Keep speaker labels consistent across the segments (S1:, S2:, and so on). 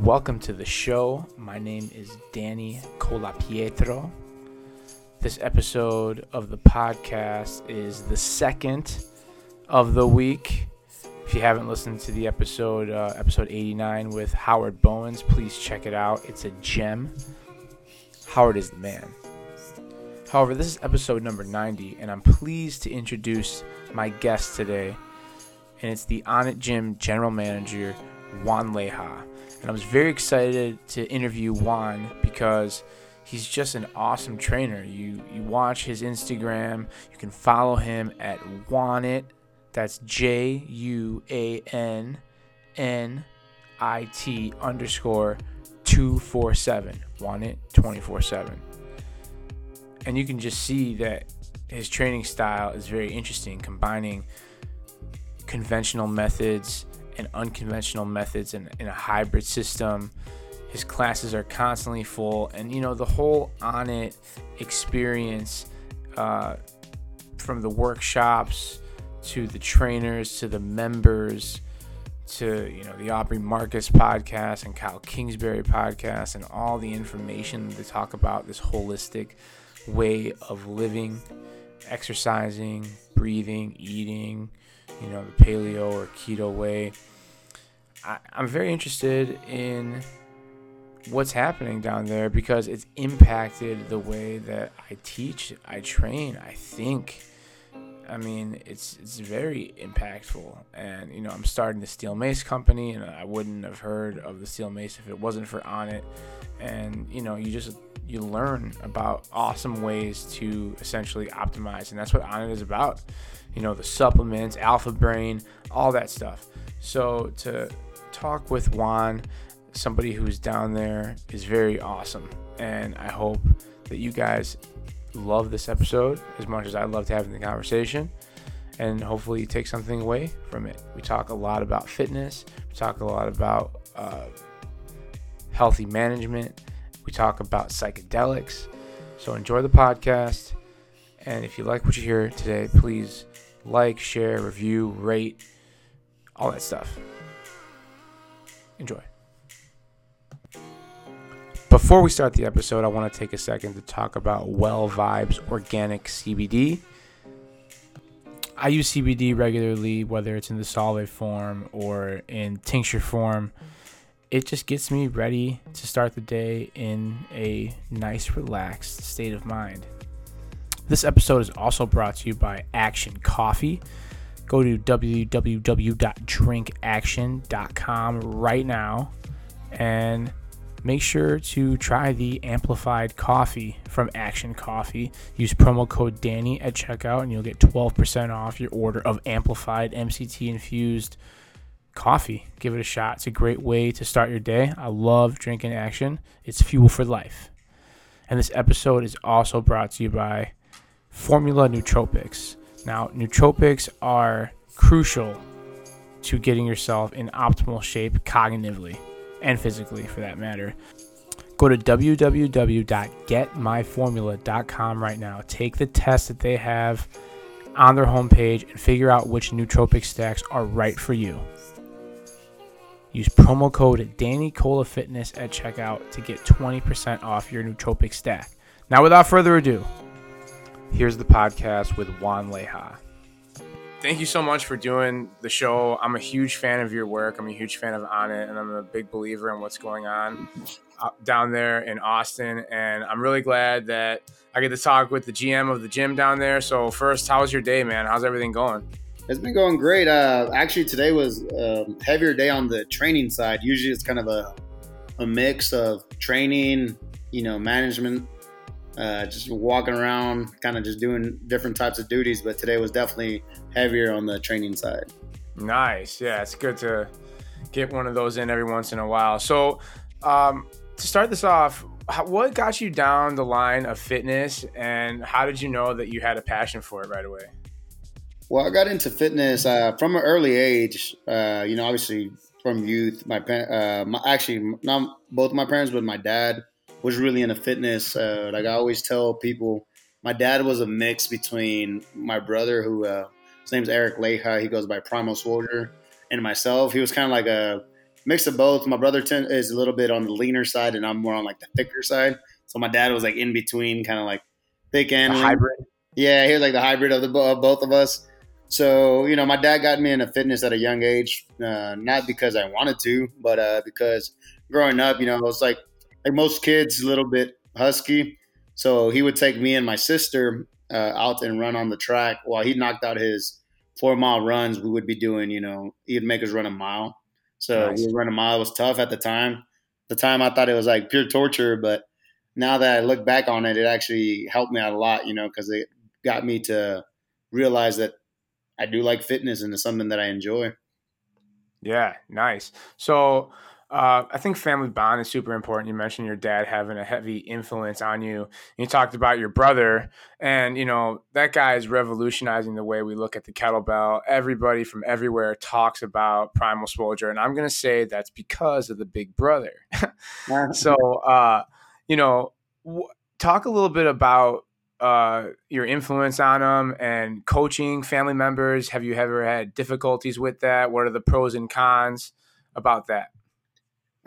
S1: Welcome to the show. My name is Danny Colapietro. This episode of the podcast is the second of the week. If you haven't listened to the episode, uh, episode 89 with Howard Bowens, please check it out. It's a gem. Howard is the man. However, this is episode number 90, and I'm pleased to introduce my guest today, and it's the Onnit Gym General Manager, Juan Leija. And I was very excited to interview Juan because he's just an awesome trainer. You you watch his Instagram, you can follow him at Juannit. That's J U A N N I T underscore two four seven. Juannit twenty four seven. And you can just see that his training style is very interesting, combining conventional methods and unconventional methods in, in a hybrid system. His classes are constantly full, and you know the whole Onnit experience, uh, from the workshops to the trainers to the members to you know the Aubrey Marcus podcast and Kyle Kingsbury podcast and all the information they talk about this holistic way of living, exercising, breathing, eating, you know the paleo or keto way I, I'm very interested in what's happening down there because it's impacted the way that I teach, I train, I think. I mean, it's it's very impactful, and you know, I'm starting the Steel Mace company, and I wouldn't have heard of the Steel Mace if it wasn't for Onnit. And you know, you just you learn about awesome ways to essentially optimize, and that's what Onnit is about. You know, the supplements, Alpha Brain, all that stuff. So to talk with Juan, somebody who's down there, is very awesome. And I hope that you guys love this episode as much as I loved having the conversation. And hopefully, you take something away from it. We talk a lot about fitness, we talk a lot about uh, healthy management, we talk about psychedelics. So, enjoy the podcast. And if you like what you hear today, please like, share, review, rate, all that stuff. Enjoy. Before we start the episode, I want to take a second to talk about Well Vibes Organic CBD. I use CBD regularly, whether it's in the solid form or in tincture form. It just gets me ready to start the day in a nice, relaxed state of mind. This episode is also brought to you by Action Coffee go to www.drinkaction.com right now and make sure to try the amplified coffee from Action Coffee. Use promo code Danny at checkout and you'll get 12% off your order of amplified MCT infused coffee. Give it a shot. It's a great way to start your day. I love drinking Action, it's fuel for life. And this episode is also brought to you by Formula Nootropics. Now, nootropics are crucial to getting yourself in optimal shape cognitively and physically for that matter. Go to www.getmyformula.com right now. Take the test that they have on their homepage and figure out which nootropic stacks are right for you. Use promo code DannyColaFitness at checkout to get 20% off your nootropic stack. Now, without further ado, here's the podcast with Juan Leija. Thank you so much for doing the show. I'm a huge fan of your work. I'm a huge fan of Onnit, and I'm a big believer in what's going on uh, down there in Austin. And I'm really glad that I get to talk with the GM of the gym down there. So, first, how's your day, man? How's everything going?
S2: It's been going great. Uh, actually, today was a heavier day on the training side. Usually, it's kind of a, a mix of training, you know, management uh, just walking around, kind of just doing different types of duties. But today was definitely heavier on the training side.
S1: Nice. Yeah, it's good to get one of those in every once in a while. So, um, to start this off, what got you down the line of fitness, and how did you know that you had a passion for it right away?
S2: Well, I got into fitness uh, from an early age. Uh, you know, obviously from youth. My, uh, my actually not both my parents, but my dad was really into fitness. Uh, like I always tell people, my dad was a mix between my brother, who uh, his name's Eric Leija, he goes by Primal Soldier, and myself. He was kind of like a mix of both. My brother ten, is a little bit on the leaner side, and I'm more on like the thicker side. So my dad was like in between, kind of like thick and
S1: hybrid.
S2: Yeah, he was like the hybrid of the of both of us. So you know, my dad got me into fitness at a young age, uh, not because I wanted to, but uh, because growing up, you know, it was like like most kids, a little bit husky. So he would take me and my sister uh, out and run on the track while he knocked out his four mile runs. We would be doing, you know, he'd make us run a mile. So
S1: Nice.
S2: we run a mile. It was tough at the time. The time I thought it was like pure torture, but now that I look back on it, it actually helped me out a lot, you know, because it got me to realize that I do like fitness and it's something that I enjoy.
S1: Yeah, nice. So uh, I think family bond is super important. You mentioned your dad having a heavy influence on you. You talked about your brother, and you know that guy is revolutionizing the way we look at the kettlebell. Everybody from everywhere talks about primal soldier, and I'm going to say that's because of the big brother. so, uh, you know, w- talk a little bit about uh, your influence on them and coaching family members. Have you ever had difficulties with that? What are the pros and cons about that?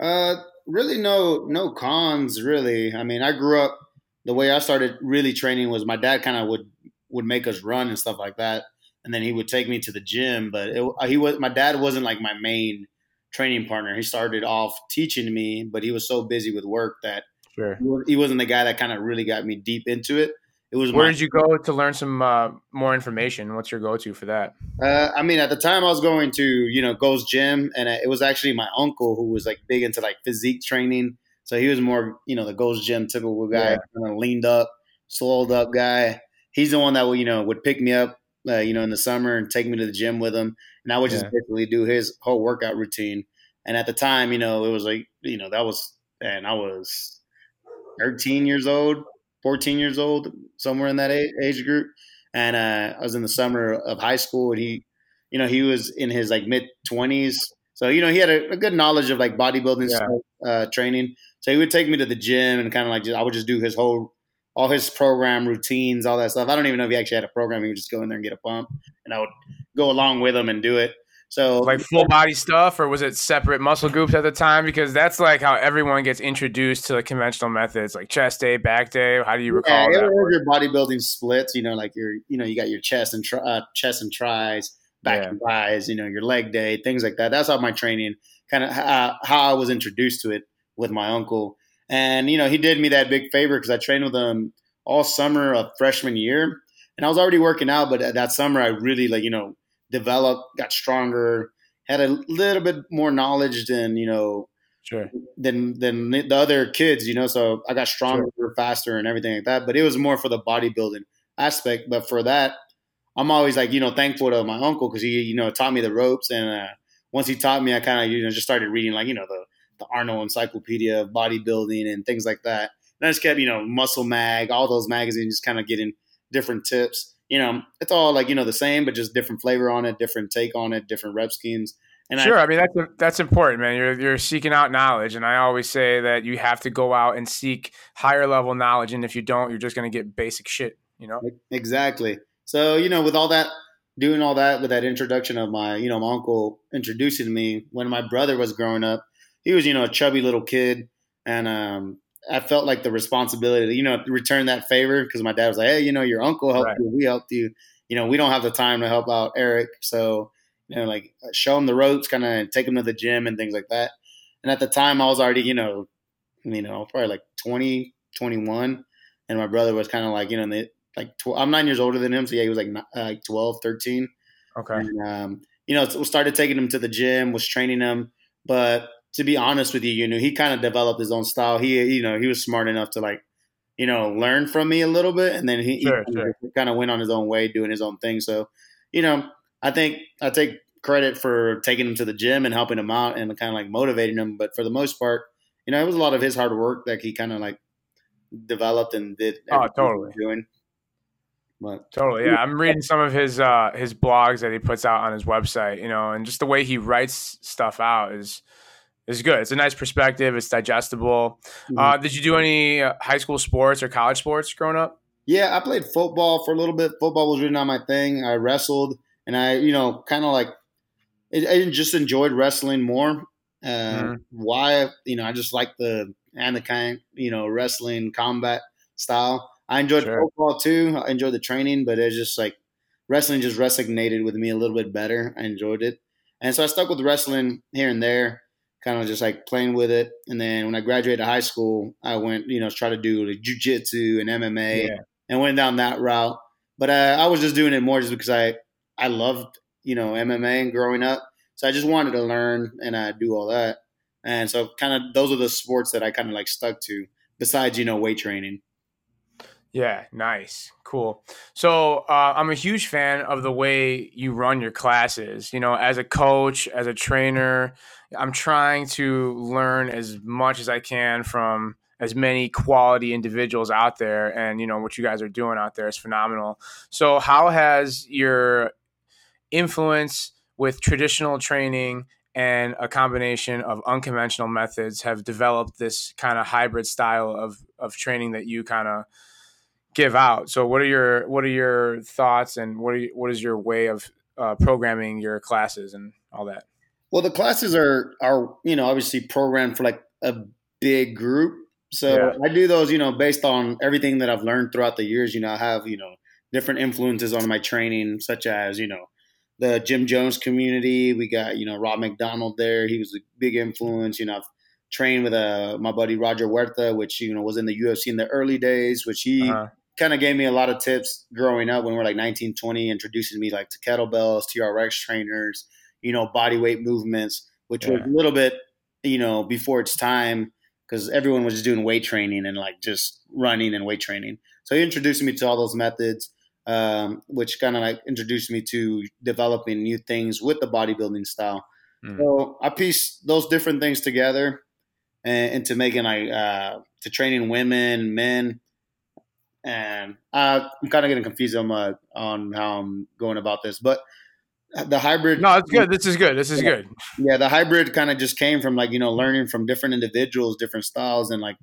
S2: Uh, really, no, no cons. Really, I mean, I grew up. The way I started really training was my dad kind of would would make us run and stuff like that, and then he would take me to the gym. But it, he was my dad wasn't like my main training partner. He started off teaching me, but he was so busy with work that
S1: Sure.
S2: he wasn't the guy that kind of really got me deep into it. It was
S1: Where
S2: my,
S1: did you go to learn some uh, more information? What's your go to for that?
S2: Uh, I mean, at the time I was going to, you know, Gold's Gym, and it was actually my uncle who was like big into like physique training. So he was more, you know, the Gold's Gym typical guy,
S1: Yeah.
S2: kind of leaned up, swelled up guy. He's the one that would, you know, would pick me up, uh, you know, in the summer and take me to the gym with him, and I would just
S1: Yeah.
S2: basically do his whole workout routine. And at the time, you know, it was like, you know, that was, and I was 13 years old, 14 years old, somewhere in that age, age group. And uh, I was in the summer of high school, and he, you know, he was in his like mid 20s. So, you know, he had a, a good knowledge of like bodybuilding
S1: Yeah.
S2: stuff, uh, training. So he would take me to the gym and kind of like, just, I would just do his whole, all his program routines, all that stuff. I don't even know if he actually had a program. He would just go in there and get a pump, and I would go along with him and do it. So,
S1: Like full body stuff, or was it separate muscle groups at the time? Because that's like how everyone gets introduced to the conventional methods, like chest day, back day. How do you recall
S2: yeah, it
S1: that?
S2: was your bodybuilding splits. You know, like your, you know, you got your chest and tri- uh, chest and tries, back
S1: Yeah.
S2: and thighs. You know, your leg day, things like that. That's how my training kind of uh, how I was introduced to it with my uncle. And you know, he did me that big favor because I trained with him all summer of freshman year, and I was already working out. But that summer, I really like you know developed, got stronger, had a little bit more knowledge than you know
S1: Sure.
S2: than than the other kids, you know. So I got stronger, faster, and everything like that. But it was more for the bodybuilding aspect. But for that, I'm always like you know thankful to my uncle because he you know taught me the ropes. And uh, once he taught me, I kind of you know just started reading like you know the the Arnold Encyclopedia of Bodybuilding and things like that. And I just kept you know Muscle Mag, all those magazines, just kind of getting different tips. You know, it's all like you know the same, but just different flavor on it, different take on it, different rep schemes. And
S1: sure. I, mean, that's that's important, man. You're you're seeking out knowledge, and I always say that you have to go out and seek higher level knowledge, and if you don't, you're just going to get basic shit. You know.
S2: Exactly. So, you know, with all that, doing all that with that introduction of my, you know, my uncle introducing me when my brother was growing up, he was, you know, a chubby little kid. And um, I felt like the responsibility to, you know, return that favor because my dad was like, hey, you know, your uncle helped
S1: Right.
S2: you. We helped you. You know, we don't have the time to help out Eric. So, you know, like show him the ropes, kind of take him to the gym and things like that. And at the time, I was already, you know, you know, probably like 20, 21. And my brother was kind of like, you know, the, like tw- I'm nine years older than him, so yeah, he was like uh, like 12, 13.
S1: Okay.
S2: And um, you know, started taking him to the gym, was training him. But to be honest with you, you know, he kind of developed his own style. He, you know, he was smart enough to like, you know, learn from me a little bit, and then he,
S1: Sure,
S2: he
S1: sure.
S2: kind of went on his own way, doing his own thing. So, you know, I think I take credit for taking him to the gym and helping him out and kind of like motivating him. But for the most part, you know, it was a lot of his hard work that he kind of like developed and did.
S1: Oh,
S2: everything he was
S1: totally.
S2: Doing. But
S1: Totally. Yeah. I'm reading some of his uh his blogs that he puts out on his website, you know, and just the way he writes stuff out is is good. It's a nice perspective, it's digestible. Uh did you do any uh, high school sports or college sports growing up?
S2: Yeah, I played football for a little bit. Football was really not my thing. I wrestled, and I, you know, kind of like, I I just enjoyed wrestling more. Uh, mm-hmm. Why? You know, I just like the and the kind, you know, wrestling combat style. I enjoyed sure. football too. I enjoyed the training, but it's just like wrestling just resonated with me a little bit better. I enjoyed it, and so I stuck with wrestling here and there, kind of just like playing with it. And then when I graduated high school, I went, you know, try to do like jujitsu and MMA, yeah. and went down that route. But uh, I was just doing it more just because I I loved you know MMA and growing up, so I just wanted to learn and I uh, do all that. And so kind of those are the sports that I kind of like stuck to besides, you know, weight training.
S1: Yeah, nice. Cool. So uh, I'm a huge fan of the way you run your classes. You know, as a coach, as a trainer, I'm trying to learn as much as I can from as many quality individuals out there. And, you know, what you guys are doing out there is phenomenal. So, how has your influence with traditional training and a combination of unconventional methods have developed this kind of hybrid style of of training that you kind of give out. So what are your what are your thoughts and what are you, what is your way of uh, programming your classes and all that?
S2: Well, the classes are are you know obviously programmed for like a big group. So yeah. I do those you know based on everything that I've learned throughout the years. You know I have you know different influences on my training, such as you know the Gym Jones community. We got you know Rob McDonald there. He was a big influence. You know, I've trained with uh, my buddy Roger Huerta, which you know was in the UFC in the early days, which he uh-huh. Kind of gave me a lot of tips growing up when we were like 19, 20, introducing me like to kettlebells, TRX trainers, you know, body weight movements, which yeah. was a little bit you know before its time because everyone was just doing weight training and like just running and weight training. So he introduced me to all those methods um, which kind of like introduced me to developing new things with the bodybuilding style. Mm. So I piece those different things together and, into making like uh, to training women, men, and uh, I'm kind of getting confused on my, on how I'm going about this, but the hybrid.
S1: No, it's good. This is good. This is
S2: yeah,
S1: good.
S2: Yeah, the hybrid kind of just came from like you know learning from different individuals, different styles, and like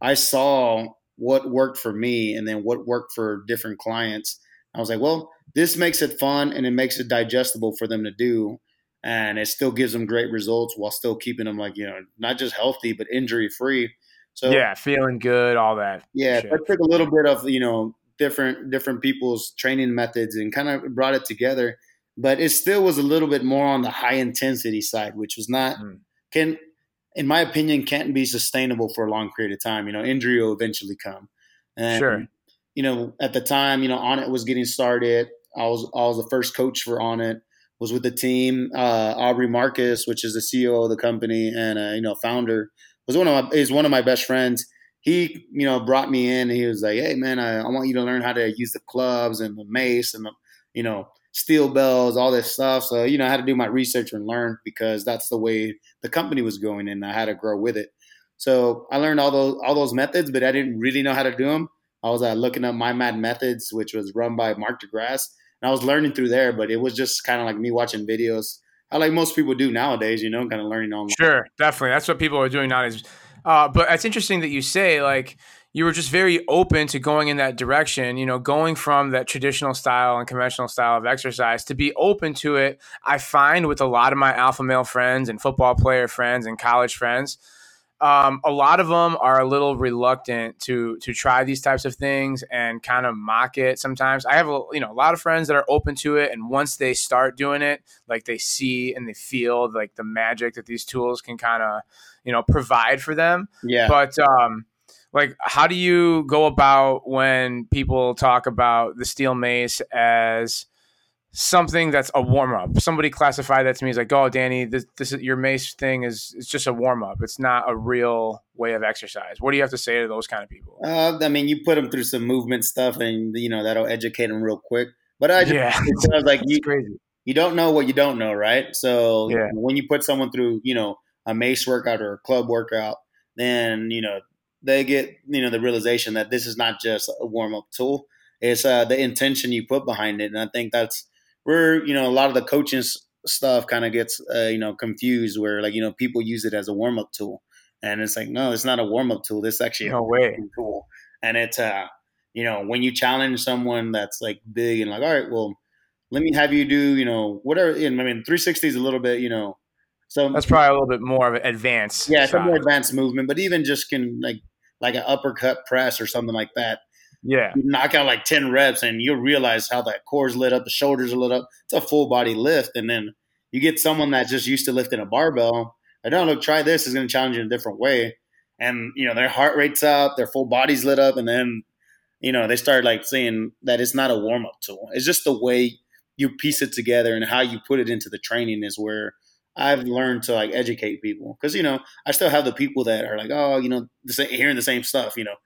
S2: I saw what worked for me, and then what worked for different clients, I was like, well, this makes it fun and it makes it digestible for them to do. And it still gives them great results while still keeping them like, you know, not just healthy, but injury free.
S1: So yeah, feeling good, all that.
S2: Yeah. I took a little bit of, you know, different, different people's training methods and kind of brought it together, but it still was a little bit more on the high intensity side, which was not, mm. can, in my opinion, can't be sustainable for a long period of time. You know, injury will eventually come. And
S1: sure
S2: you know, at the time, you know, Onnit was getting started. I was I was the first coach for Onnit. Was with the team. Uh, Aubrey Marcus, which is the CEO of the company and uh, you know founder, was one of my is one of my best friends. He you know brought me in. and He was like, "Hey man, I, I want you to learn how to use the clubs and the mace and the you know steel bells, all this stuff." So you know I had to do my research and learn because that's the way the company was going, and I had to grow with it. So I learned all those all those methods, but I didn't really know how to do them. I was uh, looking up My Mad Methods, which was run by Mark DeGrasse, and I was learning through there. But it was just kind of like me watching videos, I like most people do nowadays. You know, kind of learning online.
S1: Sure, definitely, that's what people are doing nowadays. Uh, but it's interesting that you say like you were just very open to going in that direction, you know, going from that traditional style and conventional style of exercise to be open to it. I find with a lot of my alpha male friends and football player friends and college friends, um, a lot of them are a little reluctant to to try these types of things and kind of mock it sometimes. I have a you know a lot of friends that are open to it and once they start doing it like they see and they feel like the magic that these tools can kind of you know provide for them.
S2: Yeah.
S1: But um like how do you go about when people talk about the steel mace as something that's a warm up. Somebody classified that to me as like, "Oh, Danny, this, this is your mace thing is it's just a warm up. It's not a real way of exercise." What do you have to say to those kind of people?
S2: Uh, I mean, you put them through some movement stuff, and you know that'll educate them real quick. But I just, yeah, it's like you, crazy. You don't know what you don't know, right? So yeah. when you put someone through, you know, a mace workout or a club workout, then you know they get you know the realization that this is not just a warm up tool. It's uh, the intention you put behind it, and I think that's we're you know a lot of the coaching stuff kind of gets uh, you know confused where like you know people use it as a warm up tool, and it's like no, it's not a warm up tool. This actually
S1: no way
S2: tool, and it's uh you know when you challenge someone that's like big and like all right, well let me have you do you know whatever. I mean, 360 is a little bit you know So
S1: that's probably a little bit more of an advanced.
S2: Yeah, it's a more advanced movement, but even just can like like an uppercut press or something like that.
S1: Yeah,
S2: You knock out like ten reps, and you'll realize how that core's lit up, the shoulders are lit up. It's a full body lift, and then you get someone that's just used to lifting a barbell. I don't look, try this. Is going to challenge you in a different way, and you know their heart rate's up, their full body's lit up, and then you know they start like saying that it's not a warm up tool. It's just the way you piece it together and how you put it into the training is where I've learned to like educate people. Because you know I still have the people that are like, oh, you know, hearing the same stuff, you know,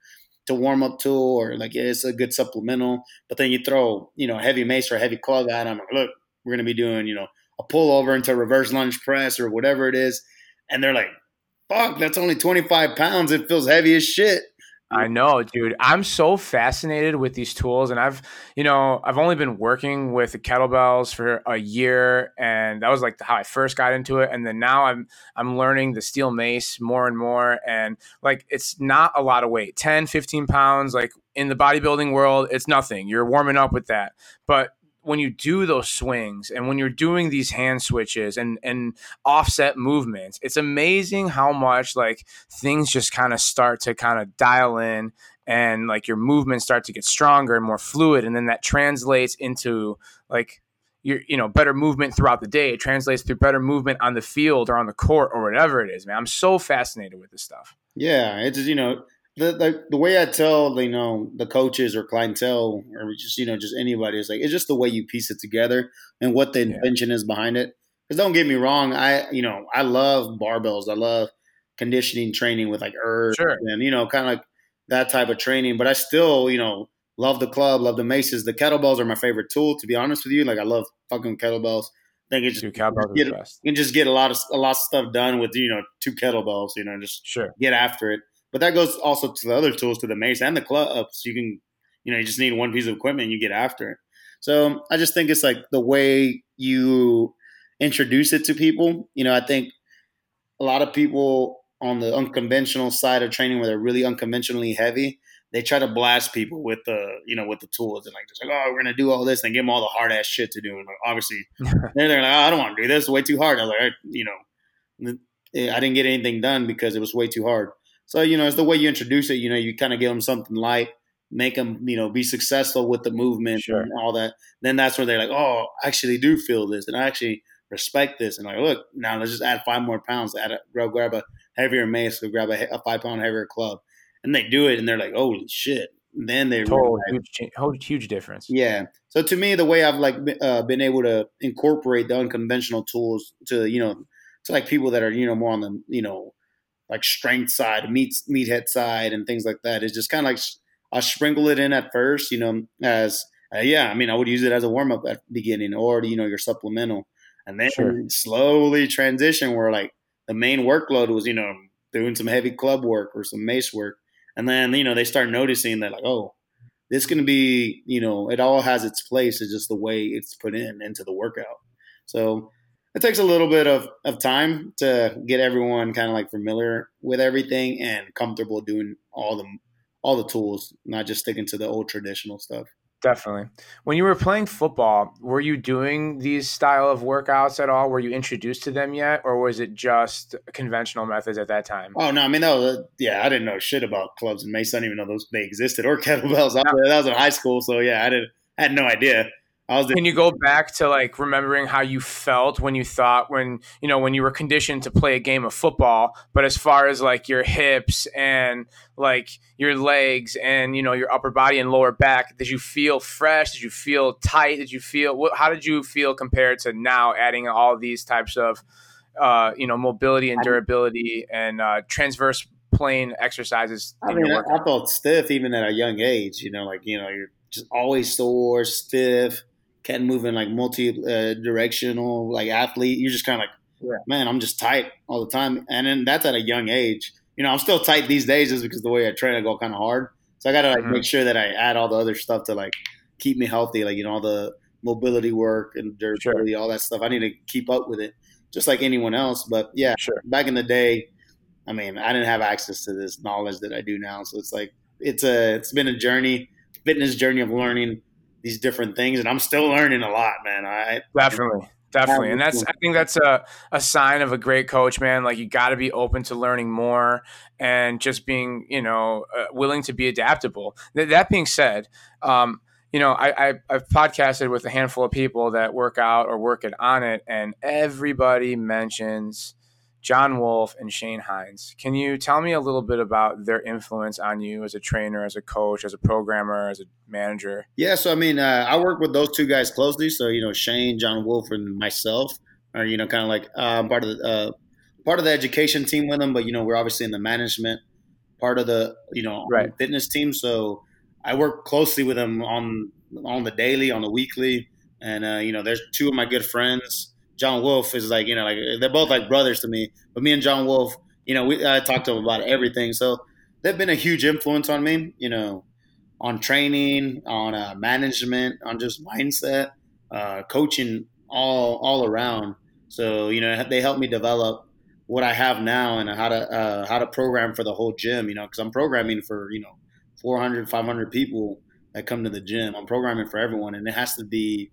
S2: to warm up tool or like yeah, it's a good supplemental, but then you throw you know a heavy mace or a heavy club at them. Like, look, we're gonna be doing you know a pull over into a reverse lunge press or whatever it is, and they're like, fuck, that's only twenty five pounds. It feels heavy as shit.
S1: I know, dude. I'm so fascinated with these tools, and I've, you know, I've only been working with the kettlebells for a year, and that was like how I first got into it. And then now I'm, I'm learning the steel mace more and more, and like it's not a lot of weight, 10, 15 pounds. Like in the bodybuilding world, it's nothing. You're warming up with that, but when you do those swings and when you're doing these hand switches and and offset movements it's amazing how much like things just kind of start to kind of dial in and like your movements start to get stronger and more fluid and then that translates into like your you know better movement throughout the day. It translates through better movement on the field or on the court or whatever it is man. I'm so fascinated with this stuff.
S2: Yeah, it's you know the, the the way I tell you know the coaches or clientele or just you know just anybody is like it's just the way you piece it together and what the
S1: Yeah.
S2: intention is behind it. Because don't get me wrong, I you know I love barbells, I love conditioning training with like herbs
S1: Sure.
S2: and you know kind of like that type of training. But I still you know love the club, love the maces. The kettlebells are my favorite tool. To be honest with you, like I love fucking kettlebells. I think it's just
S1: are
S2: get
S1: the best
S2: you can just get a lot of a lot of stuff done with you know two kettlebells. You know just
S1: sure
S2: get after it. But that goes also to the other tools, to the mace and the clubs. You can, you know, you just need one piece of equipment and you get after it. So I just think it's like the way you introduce it to people. You know, I think a lot of people on the unconventional side of training where they're really unconventionally heavy, they try to blast people with the, you know, with the tools and like just like, oh, we're gonna do all this and give them all the hard ass shit to do. And like, obviously, they're, they're like, oh, I don't want to do this. It's way too hard. I was like, I- you know, I didn't get anything done because it was way too hard. So you know, it's the way you introduce it. You know, you kind of give them something light, make them you know be successful with the movement
S1: Sure.
S2: and all that. Then that's where they're like, oh, I actually do feel this, and I actually respect this. And like, look, now let's just add five more pounds. Add a, go grab a heavier mace, go grab a, a five pound heavier club, and they do it, and they're like, holy shit. And then they
S1: total
S2: realize-
S1: huge, cha- huge huge difference
S2: yeah. So to me, the way I've like uh, been able to incorporate the unconventional tools to you know to like people that are you know more on the you know like strength side, meat meathead side, and things like that. It's just kind of like I'll sprinkle it in at first, you know, as uh, yeah. I mean, I would use it as a warm up at the beginning, or you know, your supplemental, and then
S1: Sure.
S2: slowly transition where like the main workload was you know doing some heavy club work or some mace work, and then you know they start noticing that like oh this going to be, you know, it all has its place. It's just the way it's put in into the workout. So it takes a little bit of, of time to get everyone kind of like familiar with everything and comfortable doing all the all the tools, not just sticking to the old traditional stuff.
S1: Definitely. When you were playing football, were you doing these style of workouts at all? Were you introduced to them yet, or was it just conventional methods at that time?
S2: Oh no, I mean that was yeah, I didn't know shit about clubs and mace. I didn't even know those they existed or kettlebells. I, that was in high school, so yeah, I didn't I had no idea. I was
S1: Can you go back to like remembering how you felt when you thought when you know when you were conditioned to play a game of football, but as far as like your hips and like your legs and you know your upper body and lower back, did you feel fresh? Did you feel tight? Did you feel what, how did you feel compared to now adding all these types of uh, you know mobility and durability and uh, transverse plane exercises?
S2: I mean, I. I felt stiff even at a young age. You know, like you know, you're just always sore, stiff, can't move in like multi uh, directional, like athlete. You're just kind of like,
S1: Yeah.
S2: man, I'm just tight all the time, and then that's at a young age. You know, I'm still tight these days just because the way I train, I go kind of hard. So I got to like
S1: Mhm.
S2: make sure that I add all the other stuff to like keep me healthy, like you know, all the mobility work and durability, all that stuff. I need to keep up with it, just like anyone else. But yeah,
S1: Sure.
S2: back in the day, I mean, I didn't have access to this knowledge that I do now. So it's like it's a it's been a journey, fitness journey of learning these different things, and I'm still learning a lot, man. I
S1: Definitely. definitely. And that's I think that's a, a sign of a great coach, man. Like you got to be open to learning more and just being, you know, uh, willing to be adaptable. Th- that being said, um, you know, I, I have podcasted with a handful of people that work out or work at it, and everybody mentions John Wolf and Shane Heins. Can you tell me a little bit about their influence on you as a trainer, as a coach, as a programmer, as a manager?
S2: Yeah, so I mean, uh, I work with those two guys closely. So you know, Shane, John Wolf, and myself are you know kind of like uh, part of the uh, part of the education team with them, but you know, we're obviously in the management part of the you know
S1: right.
S2: fitness team. So I work closely with them on on the daily, on the weekly, and uh, you know, there's two of my good friends John Wolf is like, you know, like they're both like brothers to me. But me and John Wolf, you know, we I talked to them about everything. So they've been a huge influence on me, you know, on training, on uh, management, on just mindset, uh, coaching, all all around. So you know, they helped me develop what I have now and how to uh, how to program for the whole gym. You know, because I'm programming for you know 400, 500 people that come to the gym. I'm programming for everyone, and it has to be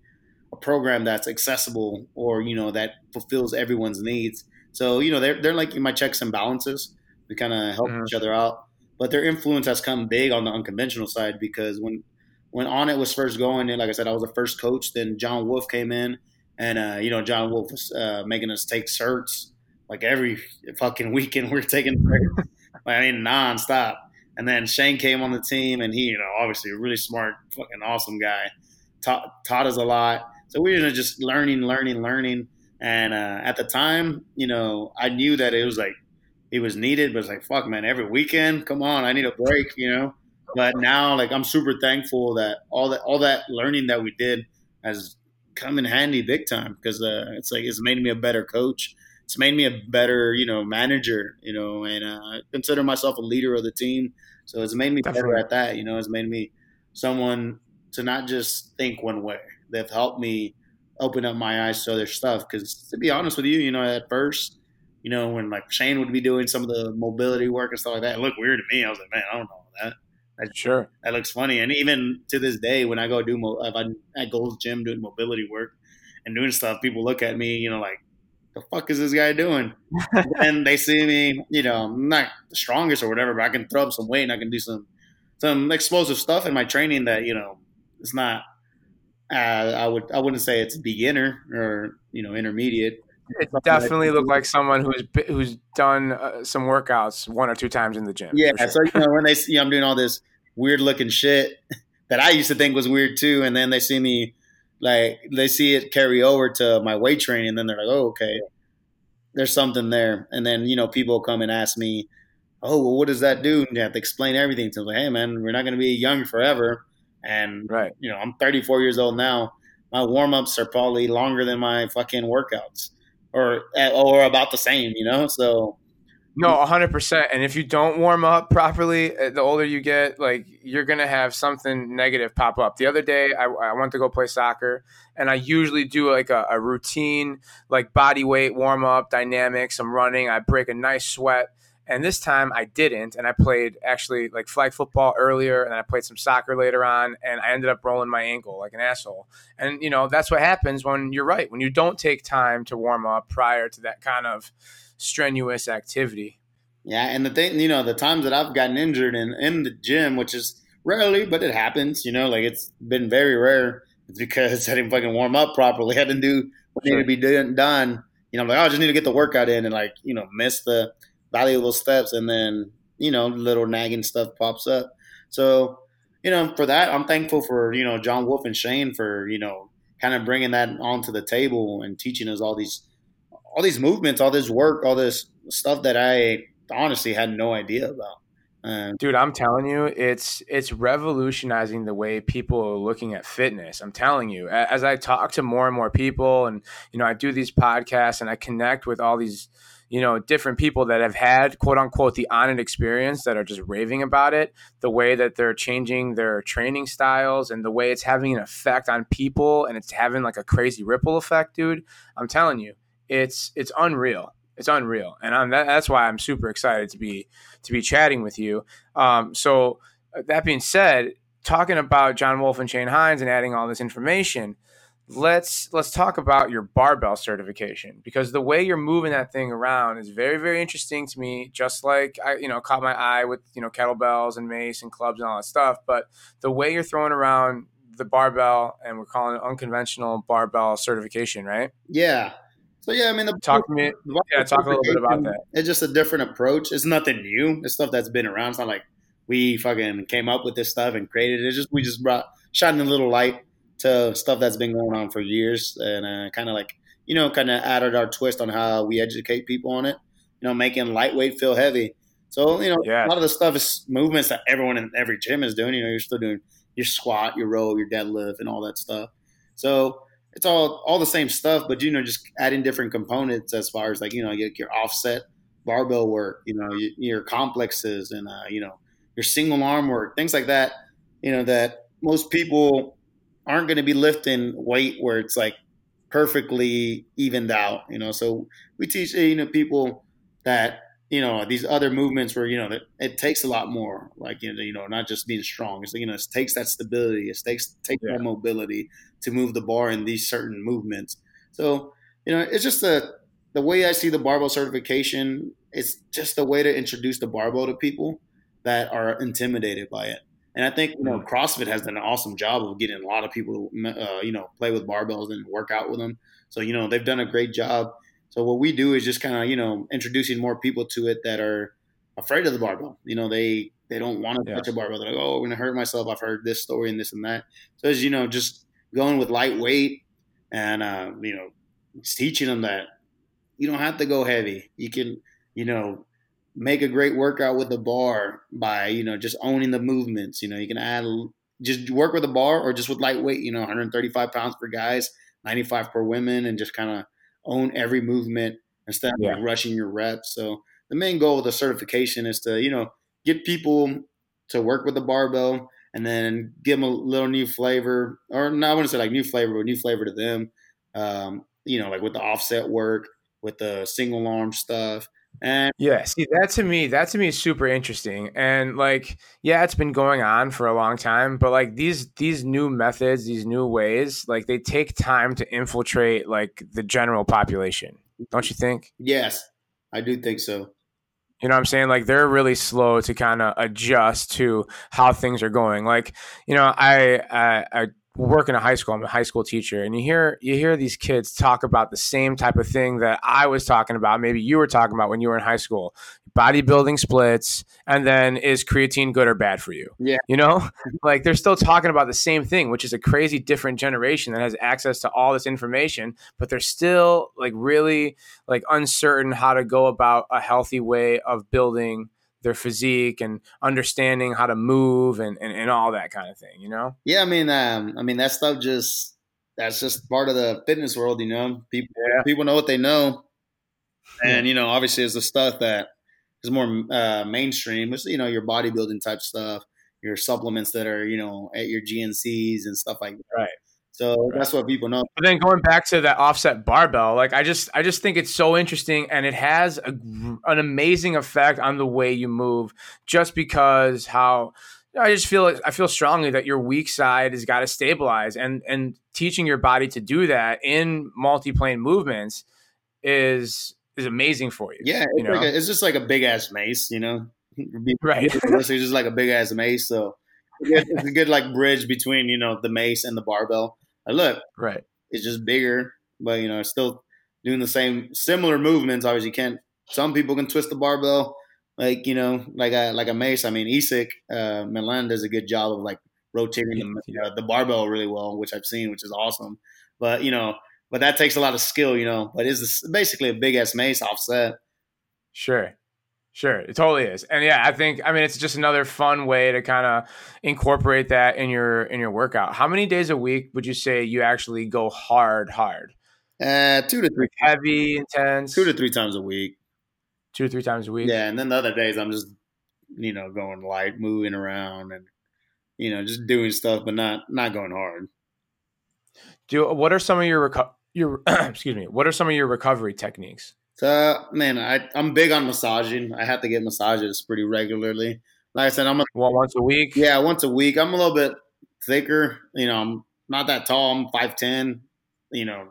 S2: a program that's accessible or you know that fulfills everyone's needs. So you know they're they're like my checks and balances. We kind of help mm-hmm. each other out, but their influence has come big on the unconventional side because when when Onnit was first going, and like I said, I was the first coach. Then John Wolf came in, and uh, you know John Wolf was uh, making us take certs like every fucking weekend. We are taking certs, I mean nonstop. And then Shane came on the team, and he, you know, obviously a really smart, fucking awesome guy. Taught, taught us a lot. So we were just learning, learning, learning. And uh, at the time, you know, I knew that it was like it was needed, but it's like fuck, man, every weekend, come on, I need a break, you know. But now, like, I'm super thankful that all that all that learning that we did has come in handy big time because uh, it's like it's made me a better coach. It's made me a better, you know, manager, you know, and uh, I consider myself a leader of the team. So it's made me Definitely. better at that. You know, it's made me someone to not just think one way, they've helped me open up my eyes to other stuff. Because to be honest with you, you know, at first, you know, when like Shane would be doing some of the mobility work and stuff like that, it looked weird to me. I was like, man, I don't know that.
S1: That, sure.
S2: That looks funny. And even to this day, when I go do, mo- if I'm at Gold's Gym doing mobility work and doing stuff, people look at me, you know, like, the fuck is this guy doing? and they see me, you know, I'm not the strongest or whatever, but I can throw up some weight and I can do some some explosive stuff in my training that, you know, it's not uh, I would I wouldn't say it's beginner or you know intermediate.
S1: It definitely looked like someone who's who's done uh, some workouts one or two times in the gym.
S2: Yeah, sure. so you know when they see I'm doing all this weird looking shit that I used to think was weird too, and then they see me like they see it carry over to my weight training, and then they're like, oh okay, there's something there, and then you know people come and ask me, oh well, what does that do? And you have to explain everything to them. Like, hey man, we're not going to be young forever and
S1: right,
S2: you know, I'm 34 years old now. My warm ups are probably longer than my fucking workouts, or or about the same. You know, so
S1: no, 100%. And if you don't warm up properly, uh, the older you get, like you're going to have something negative pop up. The other day, I, I went to go play soccer, and I usually do like a, a routine, like body weight warm up, dynamics. I'm running, I break a nice sweat. And this time I didn't, and I played actually like flag football earlier, and then I played some soccer later on, and I ended up rolling my ankle like an asshole. And you know that's what happens when you're right when you don't take time to warm up prior to that kind of strenuous activity.
S2: Yeah, and the thing, you know, the times that I've gotten injured in in the gym, which is rarely, but it happens. You know, like it's been very rare. It's because I didn't fucking warm up properly. I didn't do what sure. needed to be done. You know, I'm like, oh, I just need to get the workout in, and like, you know, miss the valuable steps, and then you know little nagging stuff pops up. So you know for that, I'm thankful for you know John Wolf and Shane for you know kind of bringing that onto the table and teaching us all these all these movements, all this work, all this stuff that I honestly had no idea about.
S1: Dude, I'm telling you, it's it's revolutionizing the way people are looking at fitness. I'm telling you, as I talk to more and more people, and you know, I do these podcasts and I connect with all these you know, different people that have had quote unquote the Onnit experience that are just raving about it, the way that they're changing their training styles and the way it's having an effect on people and it's having like a crazy ripple effect, dude. I'm telling you, it's it's unreal. It's unreal, and I'm, that, that's why I'm super excited to be to be chatting with you. Um, so uh, that being said, talking about John Wolf and Shane Heins and adding all this information, let's let's talk about your barbell certification because the way you're moving that thing around is very very interesting to me just like i you know caught my eye with you know kettlebells and mace and clubs and all that stuff but the way you're throwing around the barbell and we're calling it unconventional barbell certification right?
S2: Yeah. So yeah i mean the,
S1: talk to me yeah talk a little bit about that.
S2: it's just a different approach. It's nothing new. It's stuff that's been around. It's not like we fucking came up with this stuff and created it. It's just we just brought shining a little light to stuff that's been going on for years and uh, kind of like you know kind of added our twist on how we educate people on it you know making lightweight feel heavy so you know
S1: Yeah.
S2: a lot of the stuff is movements that everyone in every gym is doing you know you're still doing your squat your row your deadlift and all that stuff so it's all all the same stuff but you know just adding different components as far as like you know your, your offset barbell work you know your, your complexes and uh, you know your single arm work things like that you know that most people aren't going to be lifting weight where it's like perfectly evened out, you know. So we teach you know people that you know these other movements where you know that it takes a lot more, like you know, you know not just being strong. It's you know it takes that stability, it takes takes
S1: Yeah.
S2: that mobility to move the bar in these certain movements. So you know it's just the the way I see the barbell certification. It's just a way to introduce the barbell to people that are intimidated by it. And I think you know CrossFit has done an awesome job of getting a lot of people to uh, you know play with barbells and work out with them. So you know they've done a great job. So what we do is just kind of you know introducing more people to it that are afraid of the barbell. You know they they don't want to
S1: Yeah.
S2: touch a barbell. They're like, oh, I'm gonna hurt myself. I've heard this story and this and that. So as you know, just going with lightweight and uh, you know teaching them that you don't have to go heavy. You can you know make a great workout with the bar by you know just owning the movements. You know, you can add just work with a bar or just with lightweight. You know, 135 pounds for guys, 95 for women, and just kind of own every movement instead of
S1: Yeah.
S2: like rushing your reps. So the main goal of the certification is to you know get people to work with the barbell and then give them a little new flavor, or not I wouldn't say like new flavor, but new flavor to them. Um, you know, like with the offset work, with the single arm stuff, and
S1: Yeah, see that to me, that to me is super interesting. And like, yeah, it's been going on for a long time, but like these these new methods, these new ways, like they take time to infiltrate like the general population. Don't you think?
S2: yes, I do think so.
S1: You know what I'm saying? Like they're really slow to kind of adjust to how things are going. Like, you know, I, I I work in a high school. I'm a high school teacher, and you hear you hear these kids talk about the same type of thing that I was talking about. Maybe you were talking about when you were in high school. Bodybuilding splits, and then is creatine good or bad for you?
S2: Yeah.
S1: You know, like they're still talking about the same thing, which is a crazy different generation that has access to all this information, but they're still like really like uncertain how to go about a healthy way of building their physique and understanding how to move and, and, and all that kind of thing, you know?
S2: Yeah, I mean, um, I mean that stuff just that's just part of the fitness world, you know. People
S1: Yeah.
S2: people know what they know, and you know, obviously, it's the stuff that is more uh, mainstream. It's you know your bodybuilding type stuff, your supplements that are you know at your GNCs and stuff like that.
S1: Right.
S2: So that's what people know.
S1: But then going back to that offset barbell, like I just I just think it's so interesting and it has a, an amazing effect on the way you move just because how I just feel I feel strongly that your weak side has got to stabilize and and teaching your body to do that in multi-plane movements is is amazing for you.
S2: Yeah,
S1: You
S2: it's, like a, it's just like a big ass mace, you know.
S1: Right.
S2: it's just like a big ass mace. So it's a good like bridge between you know the mace and the barbell. Look,
S1: Right.
S2: it's just bigger, but you know, it's still doing the same similar movements. Obviously, you can't. Some people can twist the barbell, like you know, like a like a mace. I mean, Isak uh, Milan does a good job of like rotating the, uh, the barbell really well, which I've seen, which is awesome. But you know, but that takes a lot of skill, you know. But it's basically a big ass mace offset.
S1: Sure. Sure, it totally is. And yeah, I think I mean it's just another fun way to kind of incorporate that in your in your workout. How many days a week would you say you actually go hard hard?
S2: Uh, two to three,
S1: Heavy, intense?
S2: two to three times a week.
S1: two or three times a week.
S2: Yeah, and then the other days I'm just, you know, going light, moving around, and you know, just doing stuff, but not not going hard.
S1: Do what are some of your reco- your excuse me, what are some of your recovery techniques?
S2: So, man, I I'm big on massaging. I have to get massages pretty regularly. Like I said, I'm a,
S1: once a week?
S2: yeah once a week. I'm a little bit thicker. You know, I'm not that tall. I'm five ten. you know,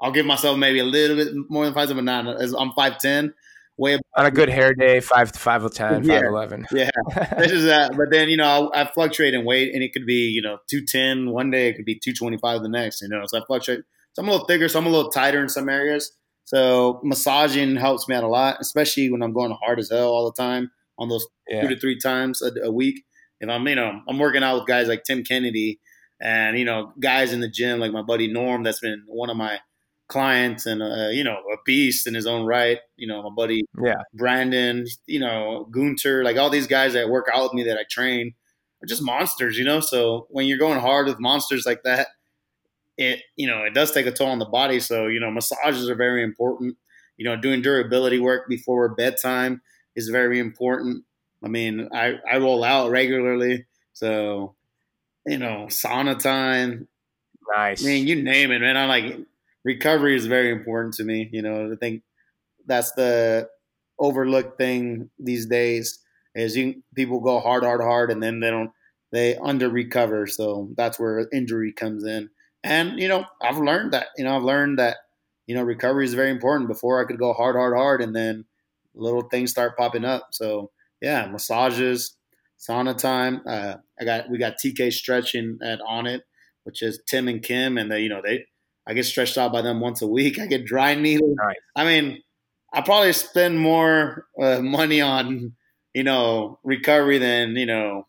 S2: I'll give myself maybe a little bit more than five seven nine. I'm five ten, way
S1: on a good hair day, five to five ten,
S2: Yeah.
S1: five eleven.
S2: yeah. this is that. But then you know, I, I fluctuate in weight, and it could be you know 210 one day, it could be 225 the next. You know, so I fluctuate. So I'm a little thicker, so I'm a little tighter in some areas. So massaging helps me out a lot, especially when I'm going hard as hell all the time on those
S1: Yeah.
S2: two to three times a, a week. If I'm you know I'm working out with guys like Tim Kennedy, and you know guys in the gym like my buddy Norm, that's been one of my clients and uh, you know a beast in his own right. You know my buddy
S1: Yeah.
S2: Brandon, you know, Gunter, like all these guys that work out with me that I train are just monsters, you know. So when you're going hard with monsters like that, it you know it does take a toll on the body. So you know massages are very important. You know, doing durability work before bedtime is very important. I mean, I I roll out regularly, so you know sauna time.
S1: Nice.
S2: I mean, you name it, man. I like recovery is very important to me. You know, I think that's the overlooked thing these days is you people go hard, hard, hard, and then they don't they under recover. So that's where injury comes in. And you know, I've learned that. You know, I've learned that you know recovery is very important. Before I could go hard, hard, hard, and then little things start popping up. So yeah, massages, sauna time. Uh, I got we got TK stretching at Onnit, which is Tim and Kim, and they you know they I get stretched out by them once a week. I get dry needles.
S1: Nice.
S2: I mean, I probably spend more uh, money on you know recovery than you know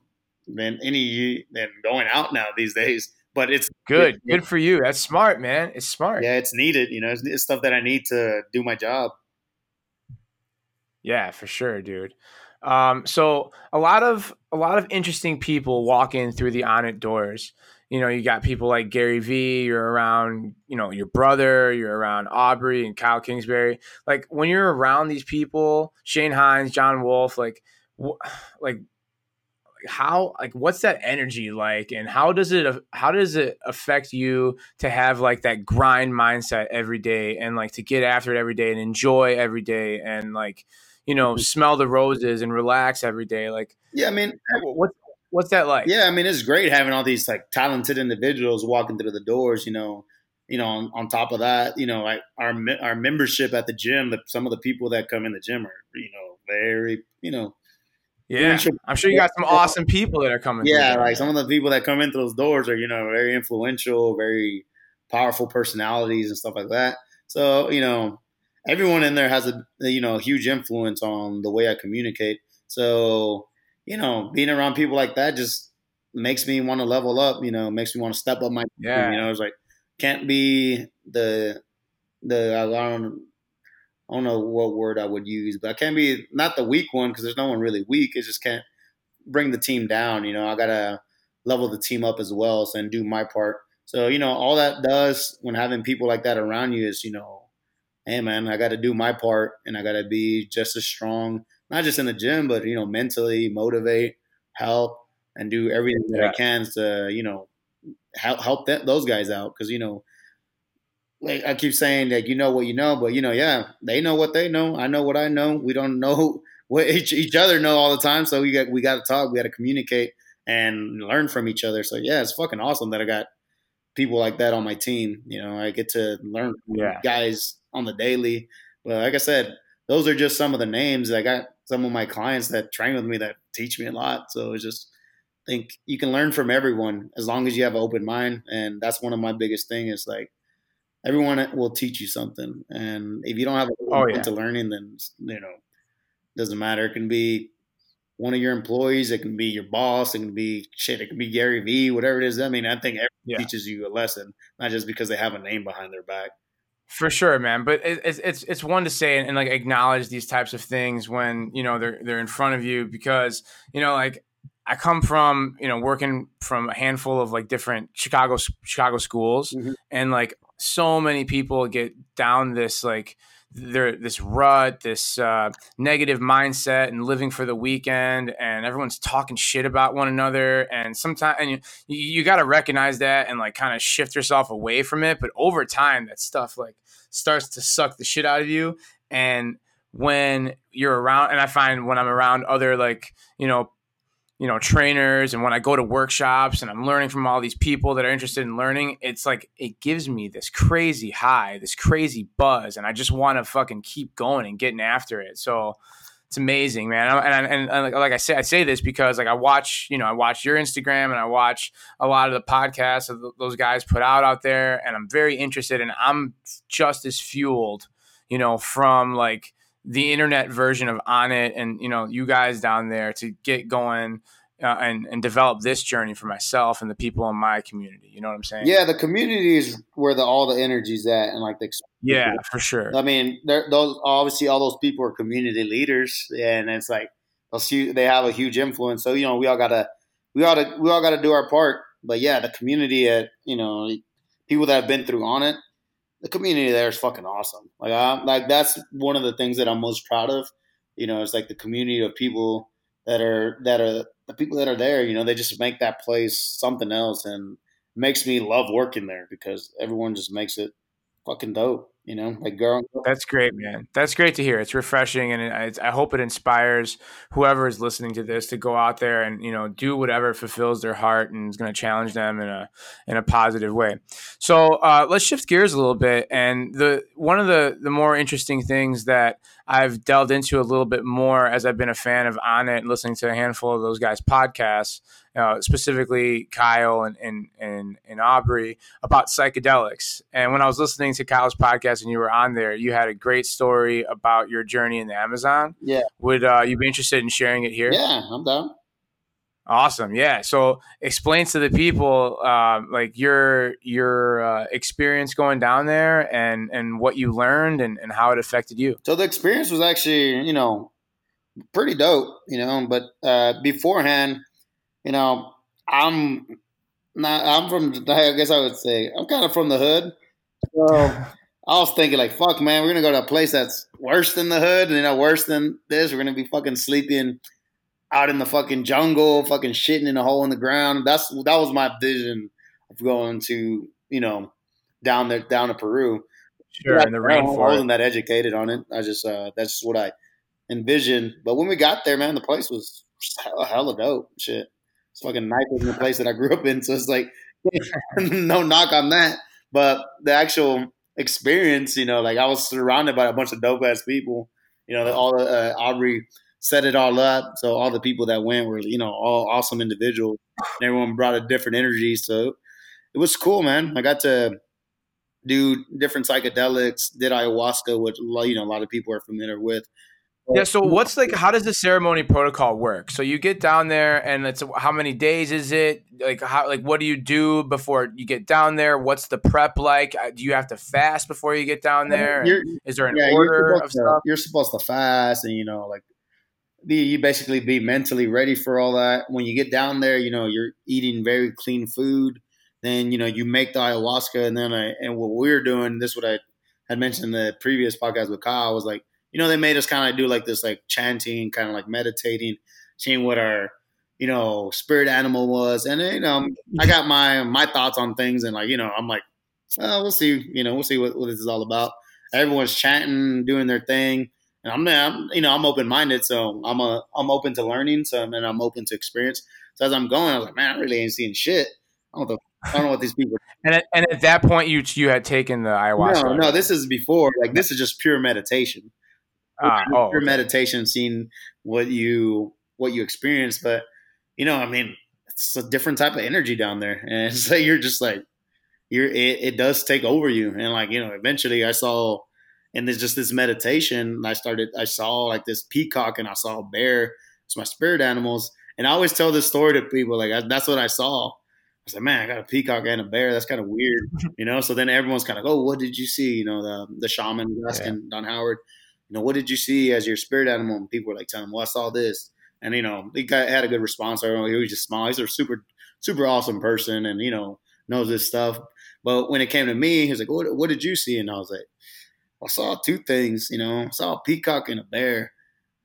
S2: than any than going out now these days. But it's
S1: Good. Good for you. That's smart, man. It's smart.
S2: yeah, it's needed. You know, it's, it's stuff that I need to do my job.
S1: Yeah, for sure, dude. Um, so a lot of a lot of interesting people walk in through the Onnit doors. You know, you got people like Gary Vee. You're around, you know, your brother. You're around Aubrey and Kyle Kingsbury. Like when you're around these people, Shane Heins, John Wolf, like, wh- like how like what's that energy like and how does it how does it affect you to have like that grind mindset every day and like to get after it every day and enjoy every day and like you know mm-hmm. smell the roses and relax every day like
S2: Yeah, I mean,
S1: what what's that like
S2: Yeah, I mean it's great having all these like talented individuals walking through the doors. You know, you know. On, on top of that, you know, like our our membership at the gym. The, some of the people that come in the gym are, you know, very, you know,
S1: yeah i'm sure you got some awesome people that are coming
S2: yeah, like some of the people that come in through those doors are, you know, very influential, very powerful personalities and stuff like that. So, you know, everyone in there has a you know huge influence on the way I communicate. So, you know, being around people like that just makes me want to level up. You know, makes me want to step up my.
S1: Yeah.
S2: You know, it's like can't be the the I don't I don't know what word I would use, but I can't be not the weak one because there's no one really weak. It just can't bring the team down. You know, I gotta level the team up as well so, and do my part. So you know, all that does when having people like that around you is you know, hey man, I got to do my part and I got to be just as strong, not just in the gym, but you know, mentally motivate, help, and do everything that
S1: Yeah.
S2: I can to you know help help that, those guys out because you know. Like I keep saying, like you know what you know, but you know, yeah, they know what they know. I know what I know. We don't know what each, each other know all the time, so we got we got to talk. We got to communicate and learn from each other. So yeah, it's fucking awesome that I got people like that on my team. You know, I get to learn from
S1: Yeah.
S2: guys on the daily. But like I said, those are just some of the names. I got some of my clients that train with me that teach me a lot. So it's just I think you can learn from everyone as long as you have an open mind. And that's one of my biggest thing is like everyone will teach you something. And if you don't have a
S1: Oh, yeah.
S2: to learning, then you know, doesn't matter. It can be one of your employees, it can be your boss, it can be shit, it can be Gary Vee, whatever it is. I mean, I think everyone
S1: Yeah.
S2: teaches you a lesson, not just because they have a name behind their back.
S1: For sure, man. But it's it's it's one to say and, and like acknowledge these types of things when you know they're they're in front of you because you know like I come from you know working from a handful of like different Chicago Chicago schools
S2: Mhm.
S1: and like so many people get down this like there this rut this uh, negative mindset and living for the weekend and everyone's talking shit about one another and sometimes and you, you, you got to recognize that and like kind of shift yourself away from it but over time that stuff like starts to suck the shit out of you and when you're around and i find when i'm around other like you know you know trainers and when i go to workshops and i'm learning from all these people that are interested in learning it's like it gives me this crazy high this crazy buzz and i just want to fucking keep going and getting after it. So it's amazing man. And, and, and, like i say i say this because like i watch you know i watch your instagram and i watch a lot of the podcasts that those guys put out out there and i'm very interested and i'm just as fueled you know from like the internet version of on it and you know you guys down there to get going uh, and and develop this journey for myself and the people in my community. You know what I'm saying?
S2: Yeah, the community is where the all the energy's at, and like the
S1: yeah, for sure.
S2: I mean, those obviously all those people are community leaders, and it's like they have a huge influence. So you know, we all gotta we all gotta we all gotta do our part. But yeah, the community at you know people that have been through Onnit the community there is fucking awesome. Like I like that's one of the things that I'm most proud of. You know, it's like the community of people that are that are the people that are there. You know, they just make that place something else, and makes me love working there because everyone just makes it fucking dope. You know, like girl.
S1: That's great, man. That's great to hear. It's refreshing, and it, I hope it inspires whoever is listening to this to go out there and you know do whatever fulfills their heart and is going to challenge them in a in a positive way. So uh, let's shift gears a little bit. And the one of the the more interesting things that I've delved into a little bit more as I've been a fan of Onnit and listening to a handful of those guys' podcasts uh, specifically Kyle and, and, and, and Aubrey about psychedelics. And when I was listening to Kyle's podcast and you were on there, you had a great story about your journey in the Amazon.
S2: Yeah.
S1: Would uh, you be interested in sharing it here?
S2: Yeah, I'm down.
S1: Awesome, yeah. So, explain to the people uh, like your your uh, experience going down there and and what you learned and, and how it affected you.
S2: So the experience was actually you know pretty dope, you know. But uh, beforehand, you know, I'm not. I'm from. I guess I would say I'm kind of from the hood. So I was thinking, like, fuck, man, we're gonna go to a place that's worse than the hood, and you know, worse than this. We're gonna be fucking sleeping out in the fucking jungle, fucking shitting in a hole in the ground. That's that was my vision of going to, you know, down there, down to Peru.
S1: Sure, in the rainforest. I
S2: wasn't that educated on it. I just uh, that's just what I envisioned. But when we got there, man, the place was hella, hella dope. Shit fucking nicer in the place that I grew up in. So it's like no knock on that, but the actual experience, you know, like I was surrounded by a bunch of dope ass people. You know, all the uh, Aubrey set it all up, so all the people that went were you know all awesome individuals. And everyone brought a different energy, so it was cool, man. I got to do different psychedelics, did ayahuasca, which you know a lot of people are familiar with.
S1: Yeah. So what's like? How does the ceremony protocol work? So you get down there, and it's how many days is it? Like how? Like what do you do before you get down there? What's the prep like? Uh, do you have to fast before you get down there? Is there an yeah, order of
S2: to,
S1: stuff?
S2: You're supposed to fast, and you know, like be you basically be mentally ready for all that. When you get down there, you know, you're eating very clean food. Then you know you make the ayahuasca, and then I, and what we're doing. This is what I had mentioned in the previous podcast with Kyle was like you know, they made us kind of do like this, like chanting, kind of like meditating, seeing what our, you know, spirit animal was. And, you know, mm-hmm. I got my, my thoughts on things and like, you know, I'm like, well, we'll see, you know, we'll see what, what this is all about. Everyone's chanting, doing their thing. And I'm, I'm you know, I'm open minded. So I'm a, I'm open to learning. So, and I'm open to experience. So as I'm going, I was like, man, I really ain't seeing shit. I don't know, I don't know what these people.
S1: And at, and at that point, you you had taken the ayahuasca.
S2: No, no, this is before. Like this is just pure meditation
S1: ah, oh,
S2: your okay. meditation, seeing what you what you experience. But you know, I mean, it's a different type of energy down there, and so you're just like you're it, it does take over you, and like you know, eventually I saw. And there's just this meditation. I started. I saw like this peacock, and I saw a bear. It's my spirit animals, and I always tell this story to people. Like I, that's what I saw. I was like, man, I got a peacock and a bear. That's kind of weird, you know. So then everyone's kind of, oh, what did you see? You know, the the shaman asking yeah. Don Howard know, what did you see as your spirit animal? And people were like telling him, well, I saw this. And, you know, he got, had a good response. He was just smile. He's a super, super awesome person and, you know, knows this stuff. But when it came to me, he was like, what, what did you see? And I was like, I saw two things, you know, I saw a peacock and a bear.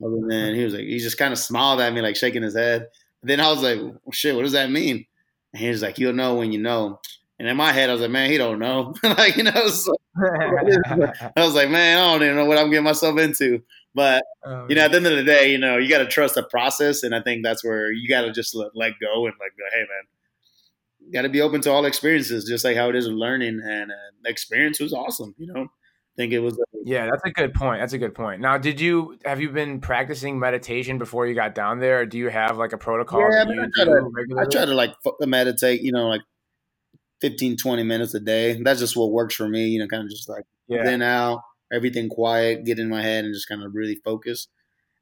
S2: And then he was like, he just kind of smiled at me, like shaking his head. then I was like, well, shit, what does that mean? And he was like, you'll know when you know. And in my head, I was like, man, he don't know. like, you know, so I was like, man, I don't even know what I'm getting myself into. But oh, you know, at the end of the day, you know, you got to trust the process, and I think that's where you got to just let, let go and like hey man, got to be open to all experiences, just like how it is with learning. And uh, experience was awesome. You know, I think it was.
S1: yeah, that's a good point. That's a good point. Now, did you have you been practicing meditation before you got down there, or do you have like a protocol?
S2: Yeah, I, mean, I, try to, I try to like meditate. You know, like 15, 20 minutes a day. That's just what works for me. You know, kind of just like yeah. then out everything quiet, get in my head, and just kind of really focus.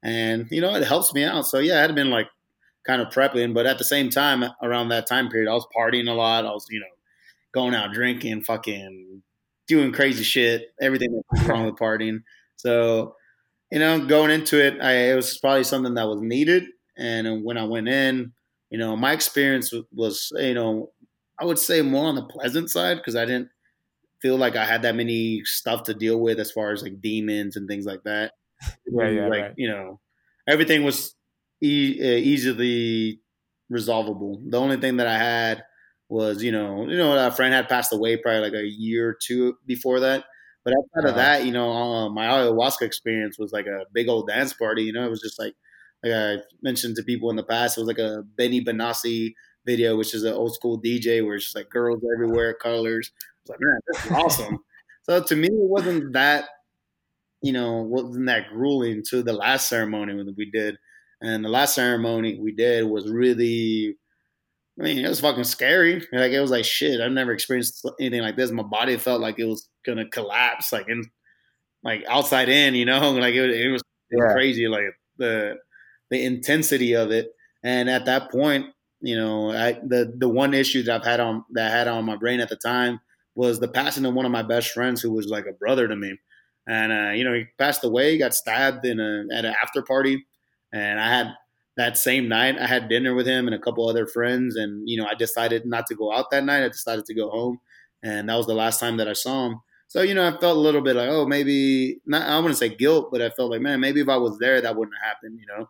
S2: And you know, it helps me out. So yeah, I had been like kind of prepping, but at the same time, around that time period, I was partying a lot. I was, you know, going out drinking, fucking doing crazy shit, everything that's wrong with partying. So, you know, going into it, I, it was probably something that was needed. And uh, when I went in, you know, my experience was, you know, I would say more on the pleasant side because I didn't feel like I had that many stuff to deal with as far as like demons and things like that.
S1: Yeah, yeah,
S2: like
S1: right.
S2: you know, everything was e- uh, easily resolvable. The only thing that I had was you know, you know, a friend had passed away probably like a year or two before that. But outside uh-huh. of that, you know, uh, my ayahuasca experience was like a big old dance party. You know, it was just like like I mentioned to people in the past, it was like a Benny Benassi video, which is an old school DJ where it's just like girls everywhere, colors I was like, man, this is awesome. so to me, it wasn't that, you know, wasn't that grueling to the last ceremony that we did. And the last ceremony we did was really, I mean, it was fucking scary. Like it was like shit. I've never experienced anything like this. My body felt like it was gonna collapse, like in, like outside in, you know, like it, it was yeah. crazy, like the the intensity of it. And at that point, you know, I the the one issue that I've had on that I had on my brain at the time was the passing of one of my best friends who was like a brother to me. And, uh, you know, he passed away, got stabbed in a, at an after party. And I had that same night, I had dinner with him and a couple other friends. And, you know, I decided not to go out that night. I decided to go home. And that was the last time that I saw him. So, you know, I felt a little bit like, oh, maybe not, I wouldn't say guilt, but I felt like, man, maybe if I was there, that wouldn't have happened, you know?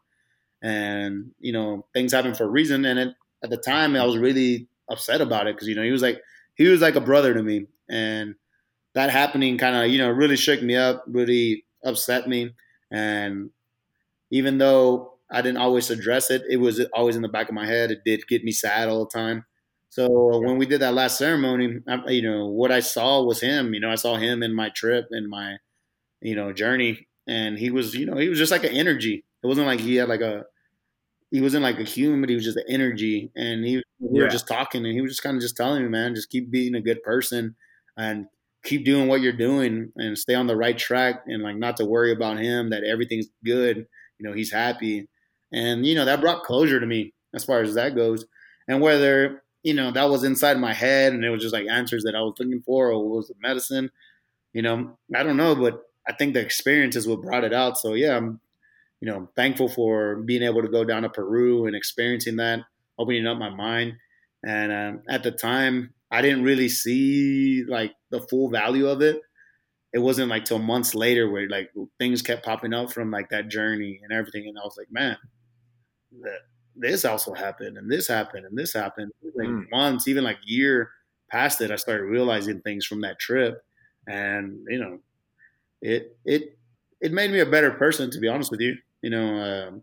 S2: And, you know, things happen for a reason. And it, at the time, I was really upset about it because, you know, he was like, he was like a brother to me, and that happening kind of you know really shook me up, really upset me, and even though I didn't always address it, it was always in the back of my head. It did get me sad all the time. So when we did that last ceremony, I, you know what I saw was him. You know, I saw him in my trip in my you know journey, and he was you know he was just like an energy. It wasn't like he had like a he wasn't like a human, but he was just an energy. And he we yeah. were just talking, and he was just kind of just telling me, man, just keep being a good person and keep doing what you're doing and stay on the right track and like not to worry about him that everything's good. You know, he's happy, and you know that brought closure to me as far as that goes. And whether you know that was inside my head and it was just like answers that I was looking for, or was it medicine? You know, I don't know, but I think the experience is what brought it out. So yeah, I'm you know, thankful for being able to go down to Peru and experiencing that, opening up my mind. And um, at the time, I didn't really see like the full value of it. It wasn't like till months later where like things kept popping up from like that journey and everything, and I was like, man, that this also happened, and this happened, and this happened. Like mm. months, even like year past it, I started realizing things from that trip, and you know, it it it made me a better person, to be honest with you you know, um,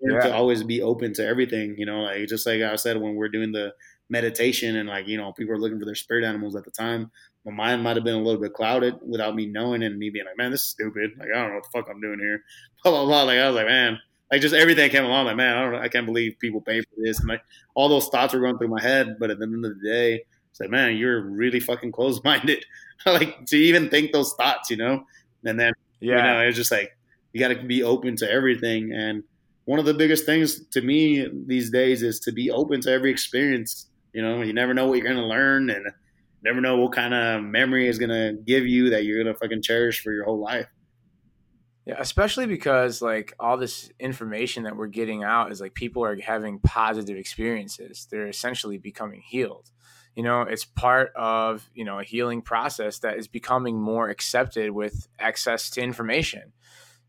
S2: yeah. to always be open to everything, you know, like just like I said, when we're doing the meditation and like, you know, people are looking for their spirit animals at the time, my mind might have been a little bit clouded without me knowing and me being like, man, this is stupid. Like, I don't know what the fuck I'm doing here. Blah, blah, blah. Like, I was like, man, like just everything came along. Like, man, I don't know. I can't believe people pay for this. And like all those thoughts were going through my head. But at the end of the day, it's like, man, you're really fucking closed minded. like to even think those thoughts, you know? And then, yeah, you know, it's just like, you got to be open to everything. And one of the biggest things to me these days is to be open to every experience. You know, you never know what you're going to learn and never know what kind of memory is going to give you that you're going to fucking cherish for your whole life.
S1: Yeah, especially because like all this information that we're getting out is like people are having positive experiences. They're essentially becoming healed. You know, it's part of, you know, a healing process that is becoming more accepted with access to information.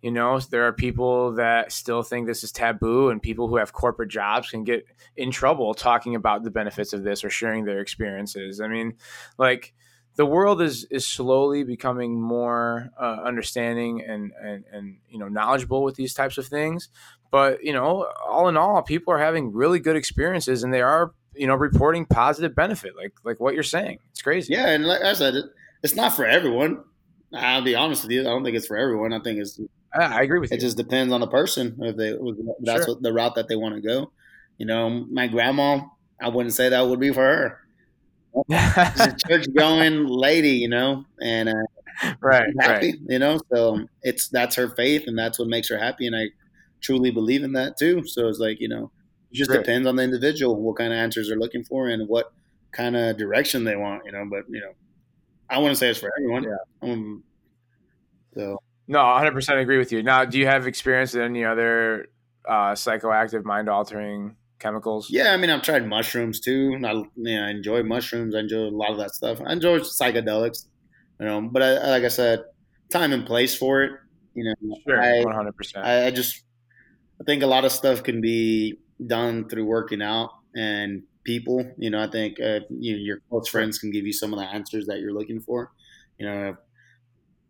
S1: You know, there are people that still think this is taboo, and people who have corporate jobs can get in trouble talking about the benefits of this or sharing their experiences. I mean, like, the world is is slowly becoming more uh, understanding and, and and you know knowledgeable with these types of things. But you know, all in all, people are having really good experiences, and they are you know reporting positive benefit, like like what you're saying. It's crazy.
S2: Yeah, and like I said, it, it's not for everyone. I'll be honest with you. I don't think it's for everyone. I think it's.
S1: I agree with
S2: it
S1: you.
S2: It just depends on the person if they that's sure. what the route that they want to go. You know, my grandma, I wouldn't say that would be for her. She's a church going lady, you know, and uh,
S1: right,
S2: happy,
S1: right.
S2: you know. So it's that's her faith, and that's what makes her happy, and I truly believe in that too. So it's like you know, it just right. depends on the individual what kind of answers they're looking for and what kind of direction they want, you know. But you know, I wouldn't say it's for everyone.
S1: Yeah.
S2: Um, so
S1: no, 100 percent agree with you. Now, do you have experience in any other uh, psychoactive, mind altering chemicals?
S2: Yeah, I mean, I've tried mushrooms too. I, you know, I enjoy mushrooms. I enjoy a lot of that stuff. I enjoy psychedelics, you know. But I, like I said, time and place for it. You know,
S1: sure, one hundred percent.
S2: I just, I think a lot of stuff can be done through working out and people. You know, I think uh, you know, your close friends can give you some of the answers that you're looking for. You know,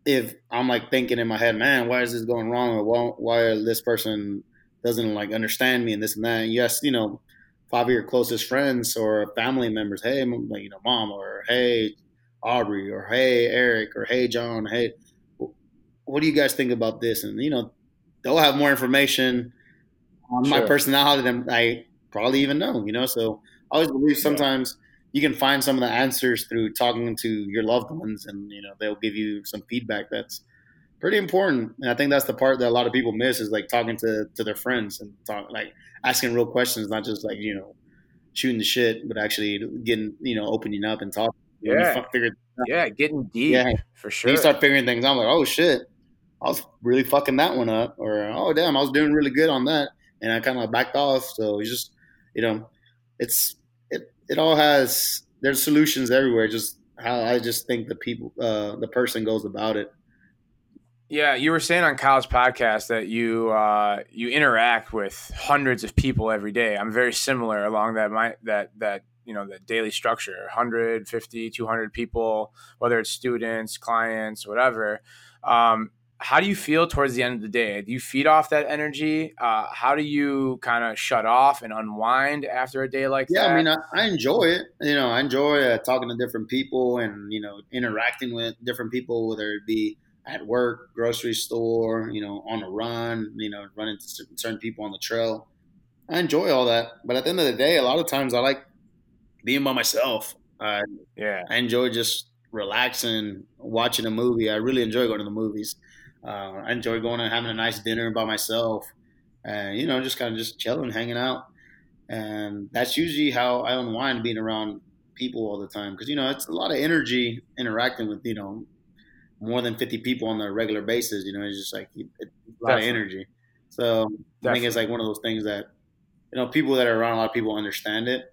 S2: if, I'm like thinking in my head, man, why is this going wrong, or why, why this person doesn't like understand me and this and that. And yes, you know, five of your closest friends or family members, hey, like, you know, mom, or hey, Aubrey, or hey, Eric, or hey, John, hey, what do you guys think about this? And you know, they'll have more information on sure. my personality than I probably even know. You know, so I always believe sometimes. Yeah. You can find some of the answers through talking to your loved ones, and you know they'll give you some feedback that's pretty important. And I think that's the part that a lot of people miss is like talking to, to their friends and talk like asking real questions, not just like, you know, shooting the shit, but actually getting, you know, opening up and talking.
S1: Yeah. yeah, getting deep. Yeah, for sure.
S2: You start figuring things out. I'm like, oh shit, I was really fucking that one up. Or, oh damn, I was doing really good on that. And I kind of backed off. So it's just, you know, it's, it, all has, there's solutions everywhere. Just how I just think the people, uh, the person goes about it
S1: yeah, you were saying on Kyle's podcast that you uh, you interact with hundreds of people every day. I'm very similar along that my that that you know the daily structure 150 200 people whether it's students clients whatever um, how do you feel towards the end of the day do you feed off that energy uh, how do you kind of shut off and unwind after a day like
S2: yeah,
S1: that
S2: yeah i mean I, I, enjoy it you know i enjoy uh, talking to different people and you know interacting with different people whether it be at work, grocery store, you know, on a run, you know, running to certain people on the trail. I enjoy all that, but at the end of the day, a lot of times I like being by myself. I,
S1: yeah,
S2: I enjoy just relaxing, watching a movie. I really enjoy going to the movies. Uh, I enjoy going and having a nice dinner by myself, and you know, just kind of just chilling, hanging out. And that's usually how I unwind, being around people all the time, because you know, it's a lot of energy interacting with you know more than 50 people on a regular basis, you know, it's just like it's a lot Definitely. of energy. So Definitely. I think it's like one of those things that, you know, people that are around a lot of people understand it.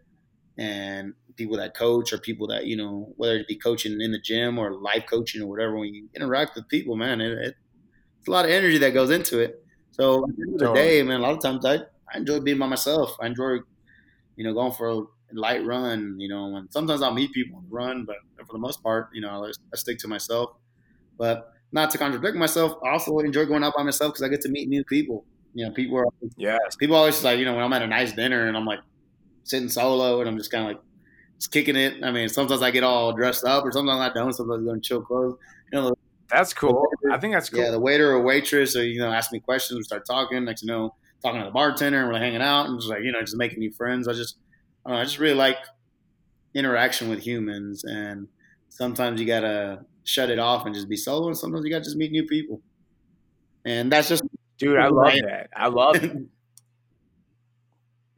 S2: And people that coach or people that, you know, whether it be coaching in the gym or life coaching or whatever, when you interact with people, man, it, it, it's a lot of energy that goes into it. So at the end of the day, man, a lot of times I, I enjoy being by myself. I enjoy, you know, going for a light run, you know, and sometimes I'll meet people on the run, but for the most part, you know, I, I stick to myself. But not to contradict myself, I also enjoy going out by myself because I get to meet new people. You know, people are
S1: yeah.
S2: People always like you know when I'm at a nice dinner and I'm like sitting solo and I'm just kind of like just kicking it. I mean, sometimes I get all dressed up, or sometimes I don't. Sometimes I go and chill clothes. You know,
S1: that's cool. I think that's cool.
S2: Yeah, the waiter or waitress, or you know, ask me questions, we start talking. Next, you know, talking to the bartender, and we're hanging out, and just like you know, just making new friends. I just, I, know, I just really like interaction with humans, and sometimes you gotta shut it off and just be solo. And sometimes you got to just meet new people. And that's just,
S1: dude, I love that. I love it.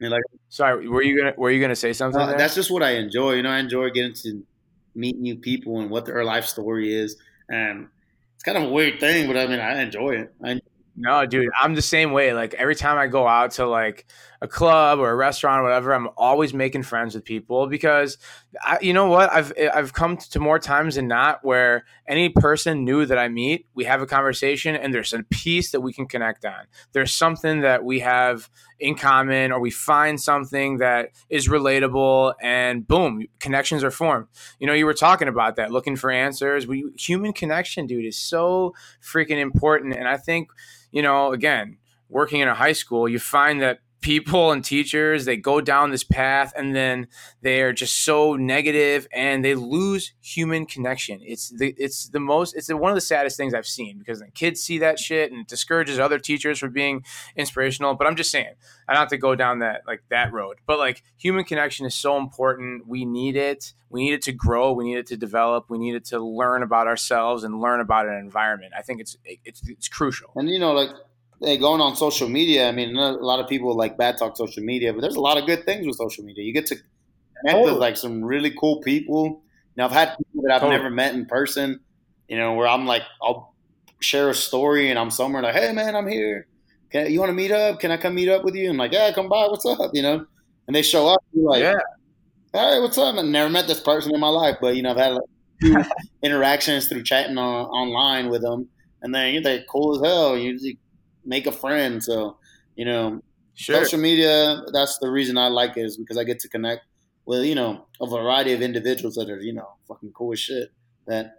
S2: like,
S1: sorry, were you gonna were you gonna say something? Uh,
S2: that's just what I enjoy. You know, I enjoy getting to meet new people and what their life story is. And it's kind of a weird thing, but I mean, I enjoy it. I,
S1: No, dude, I'm the same way. Like every time I go out to like a club or a restaurant or whatever, I'm always making friends with people because I, you know what? I've I've come to more times than not where any person new that I meet, we have a conversation and there's a piece that we can connect on. There's something that we have in common or we find something that is relatable and boom, connections are formed. You know, you were talking about that, looking for answers. We human connection, dude, is so freaking important and I think you know, again, working in a high school, you find that people and teachers they go down this path and then they are just so negative and they lose human connection. It's the it's the most it's the, one of the saddest things i've seen because the kids see that shit and it discourages other teachers from being inspirational but i'm just saying i don't have to go down that like that road. But like human connection is so important. We need it. We need it to grow. We need it to develop. We need it to learn about ourselves and learn about an environment. I think it's it's, it's crucial.
S2: And you know like hey, going on social media, I mean, a lot of people like bad talk social media, but there's a lot of good things with social media. You get to connect with like some really cool people. Now, I've had people that I've never met in person, you know, where I'm like, I'll share a story and I'm somewhere like, hey, man, I'm here. Can, you want to meet up? Can I come meet up with you? I'm like, yeah, come by. What's up? You know, and they show up. like, yeah. Hey, what's up? I never met this person in my life, but you know, I've had like, interactions through chatting on, online with them, and then they're cool as hell. You make a friend. So, you know, sure. social media, that's the reason I like it is because I get to connect with, you know, a variety of individuals that are, you know, fucking cool as shit. That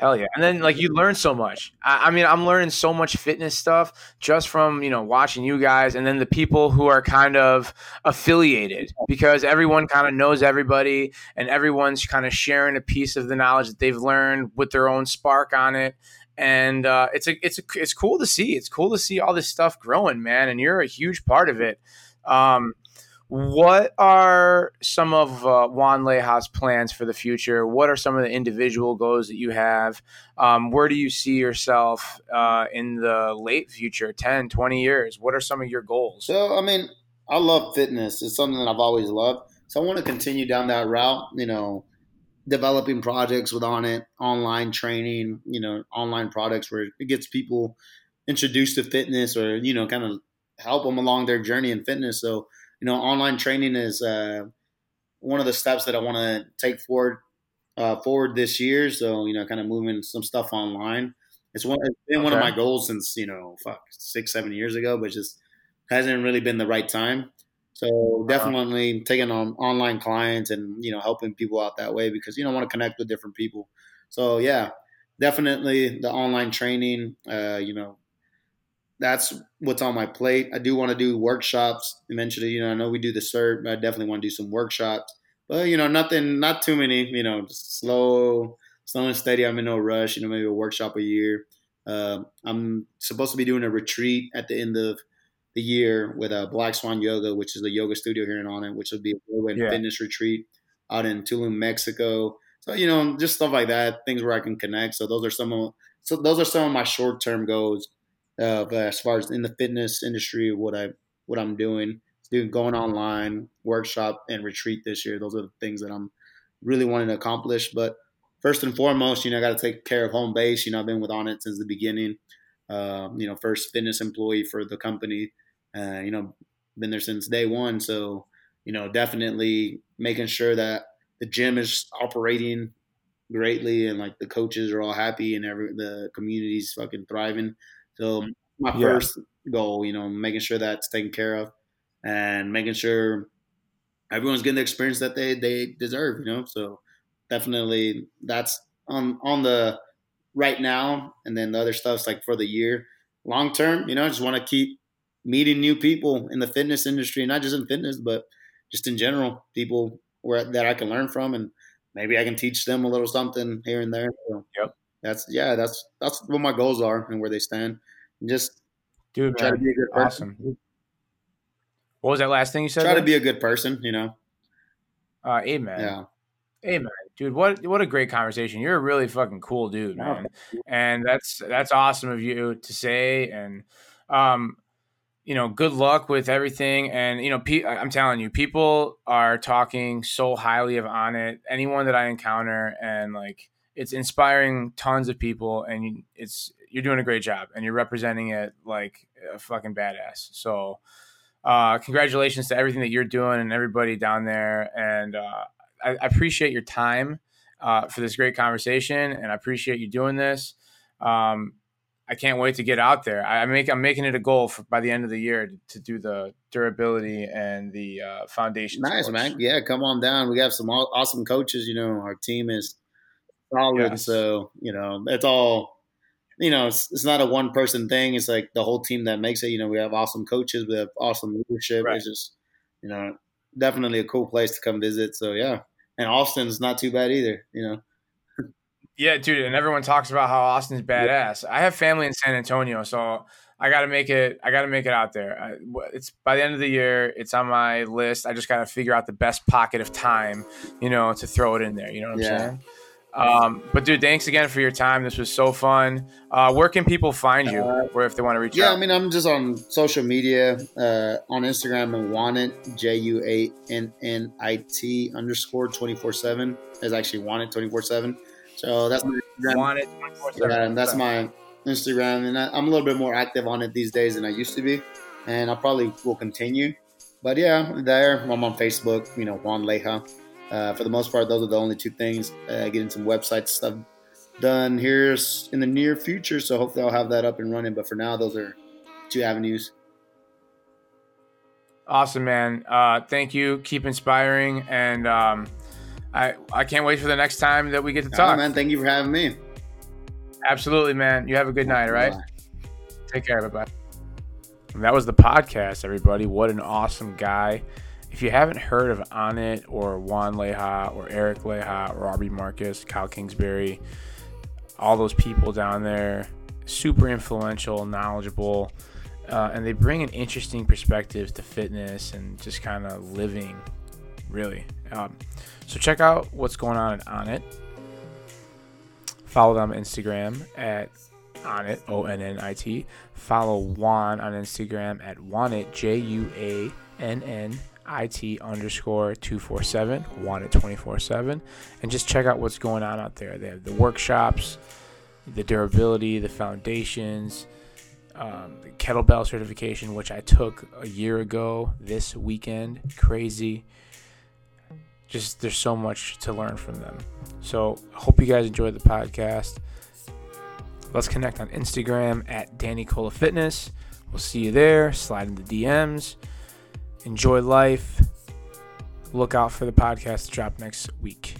S1: hell yeah, and then like you learn so much. I, I, mean, I'm learning so much fitness stuff just from you know watching you guys, and then the people who are kind of affiliated because everyone kind of knows everybody, and everyone's kind of sharing a piece of the knowledge that they've learned with their own spark on it and uh, it's a it's a, it's cool to see. It's cool to see all this stuff growing, man. And you're a huge part of it. Um, what are some of uh, Juan Leija's plans for the future? What are some of the individual goals that you have? Um, where do you see yourself uh, in the late future, 10, 20 years? What are some of your goals?
S2: So, I mean, I love fitness. It's something that I've always loved. So I want to continue down that route. You know, developing projects with Onnit, online training, you know, online products where it gets people introduced to fitness or, you know, kind of help them along their journey in fitness. So, you know, online training is uh, one of the steps that I want to take forward uh, forward this year. So, you know, kind of moving some stuff online. It's, one, it's been okay. one of my goals since, you know, fuck, six, seven years ago, but just hasn't really been the right time. So definitely taking on online clients and you know helping people out that way because you don't want to connect with different people. So yeah, definitely the online training. Uh, you know, that's what's on my plate. I do want to do workshops eventually. You know, I know we do the cert, but I definitely want to do some workshops. But you know, nothing, not too many. You know, slow, slow and steady. I'm in no rush. You know, maybe a workshop a year. Uh, I'm supposed to be doing a retreat at the end of the year with a uh, Black Swan Yoga, which is a yoga studio here in Onnit, which will be a yoga and yeah. fitness retreat out in Tulum, Mexico. So you know, just stuff like that, things where I can connect. So those are some of so those are some of my short term goals uh, as far as in the fitness industry, what I what I'm doing, doing going online, workshop and retreat this year. Those are the things that I'm really wanting to accomplish. But first and foremost, you know, I got to take care of home base. You know, I've been with Onnit since the beginning. Um, you know, first fitness employee for the company. Uh, you know, been there since day one. So, you know, definitely making sure that the gym is operating greatly and like the coaches are all happy and every the community's fucking thriving. So my yeah. first goal, you know, making sure that's taken care of and making sure everyone's getting the experience that they they deserve, you know. So definitely that's on on the right now and then the other stuff's like for the year. Long term, you know, I just want to keep meeting new people in the fitness industry, not just in fitness, but just in general, people where that I can learn from, and maybe I can teach them a little something here and there. So yep. That's yeah, that's that's what my goals are and where they stand. And just
S1: dude, try man. to be a good person. Awesome. What was that last thing you said?
S2: Try there? to be a good person, you know.
S1: Uh, amen. Yeah. Amen, dude. What what a great conversation. You're a really fucking cool dude, man. And that's that's awesome of you to say. And um, you know, good luck with everything. And you know, pe- I'm telling you, people are talking so highly of Onnit. Anyone that I encounter, and like, it's inspiring tons of people. And it's you're doing a great job and you're representing it like a fucking badass. So, uh, congratulations to everything that you're doing and everybody down there. And uh, I, I, appreciate your time uh, for this great conversation, and I appreciate you doing this. Um, I can't wait to get out there. I make I'm making it a goal for, by the end of the year to, to do the durability and the uh, foundation.
S2: Nice course. man, yeah, come on down. We have some awesome coaches. You know, our team is solid, yes. so you know it's all. You know, it's, it's not a one person thing. It's like the whole team that makes it. You know, we have awesome coaches, we have awesome leadership. Right. It's just, you know, definitely a cool place to come visit. So yeah, and Austin's not too bad either. You know.
S1: Yeah, dude, and everyone talks about how Austin's badass. I have family in San Antonio, so I got to make it. I got to make it out there. I, it's by the end of the year. It's on my list. I just got to figure out the best pocket of time, you know, to throw it in there. You know what I'm yeah. saying? Um, but dude, thanks again for your time. This was so fun. Uh, where can people find you? Uh, where if they want to reach
S2: yeah,
S1: out?
S2: Yeah, I mean, I'm just on social media, uh, on Instagram and Juannit J U A N N I T underscore twenty four seven is actually Juannit twenty four seven. So that's my Juannit Yeah, and that's my Instagram, and I, am a little bit more active on it these days than I used to be, and I probably will continue. But yeah, there I'm on Facebook. You know, Juan Leija. Uh, for the most part, those are the only two things. Uh, getting some website stuff done here in the near future, so hopefully I'll have that up and running. But for now, those are two avenues.
S1: Awesome, man. Uh, thank you. Keep inspiring, and um, I I can't wait for the next time that we get to talk.
S2: Right, man, thank you for having me.
S1: Absolutely, man. You have a good night, all right? Bye. Take care, everybody. And that was the podcast, everybody. What an awesome guy. If you haven't heard of Onnit or Juan Leija or Eric Leija or Aubrey Marcus, Kyle Kingsbury, all those people down there, super influential, knowledgeable, uh, and they bring an interesting perspective to fitness and just kind of living, really. Um, so check out what's going on Onnit. Follow them on Instagram at Onnit O N N I T. Follow Juan on Instagram at Juannit J U A N N I T underscore two four seven Juannit twenty four seven, and just check out what's going on out there. They have the workshops, the durability, the foundations. Um, the kettlebell certification, which I took a year ago this weekend. Crazy just there's so much to learn from them. So hope you guys enjoyed the podcast. Let's connect on Instagram at Danny Cola Fitness. We'll see you there. Slide in the DMs. Enjoy life. Look out for the podcast drop next week.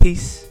S1: Peace.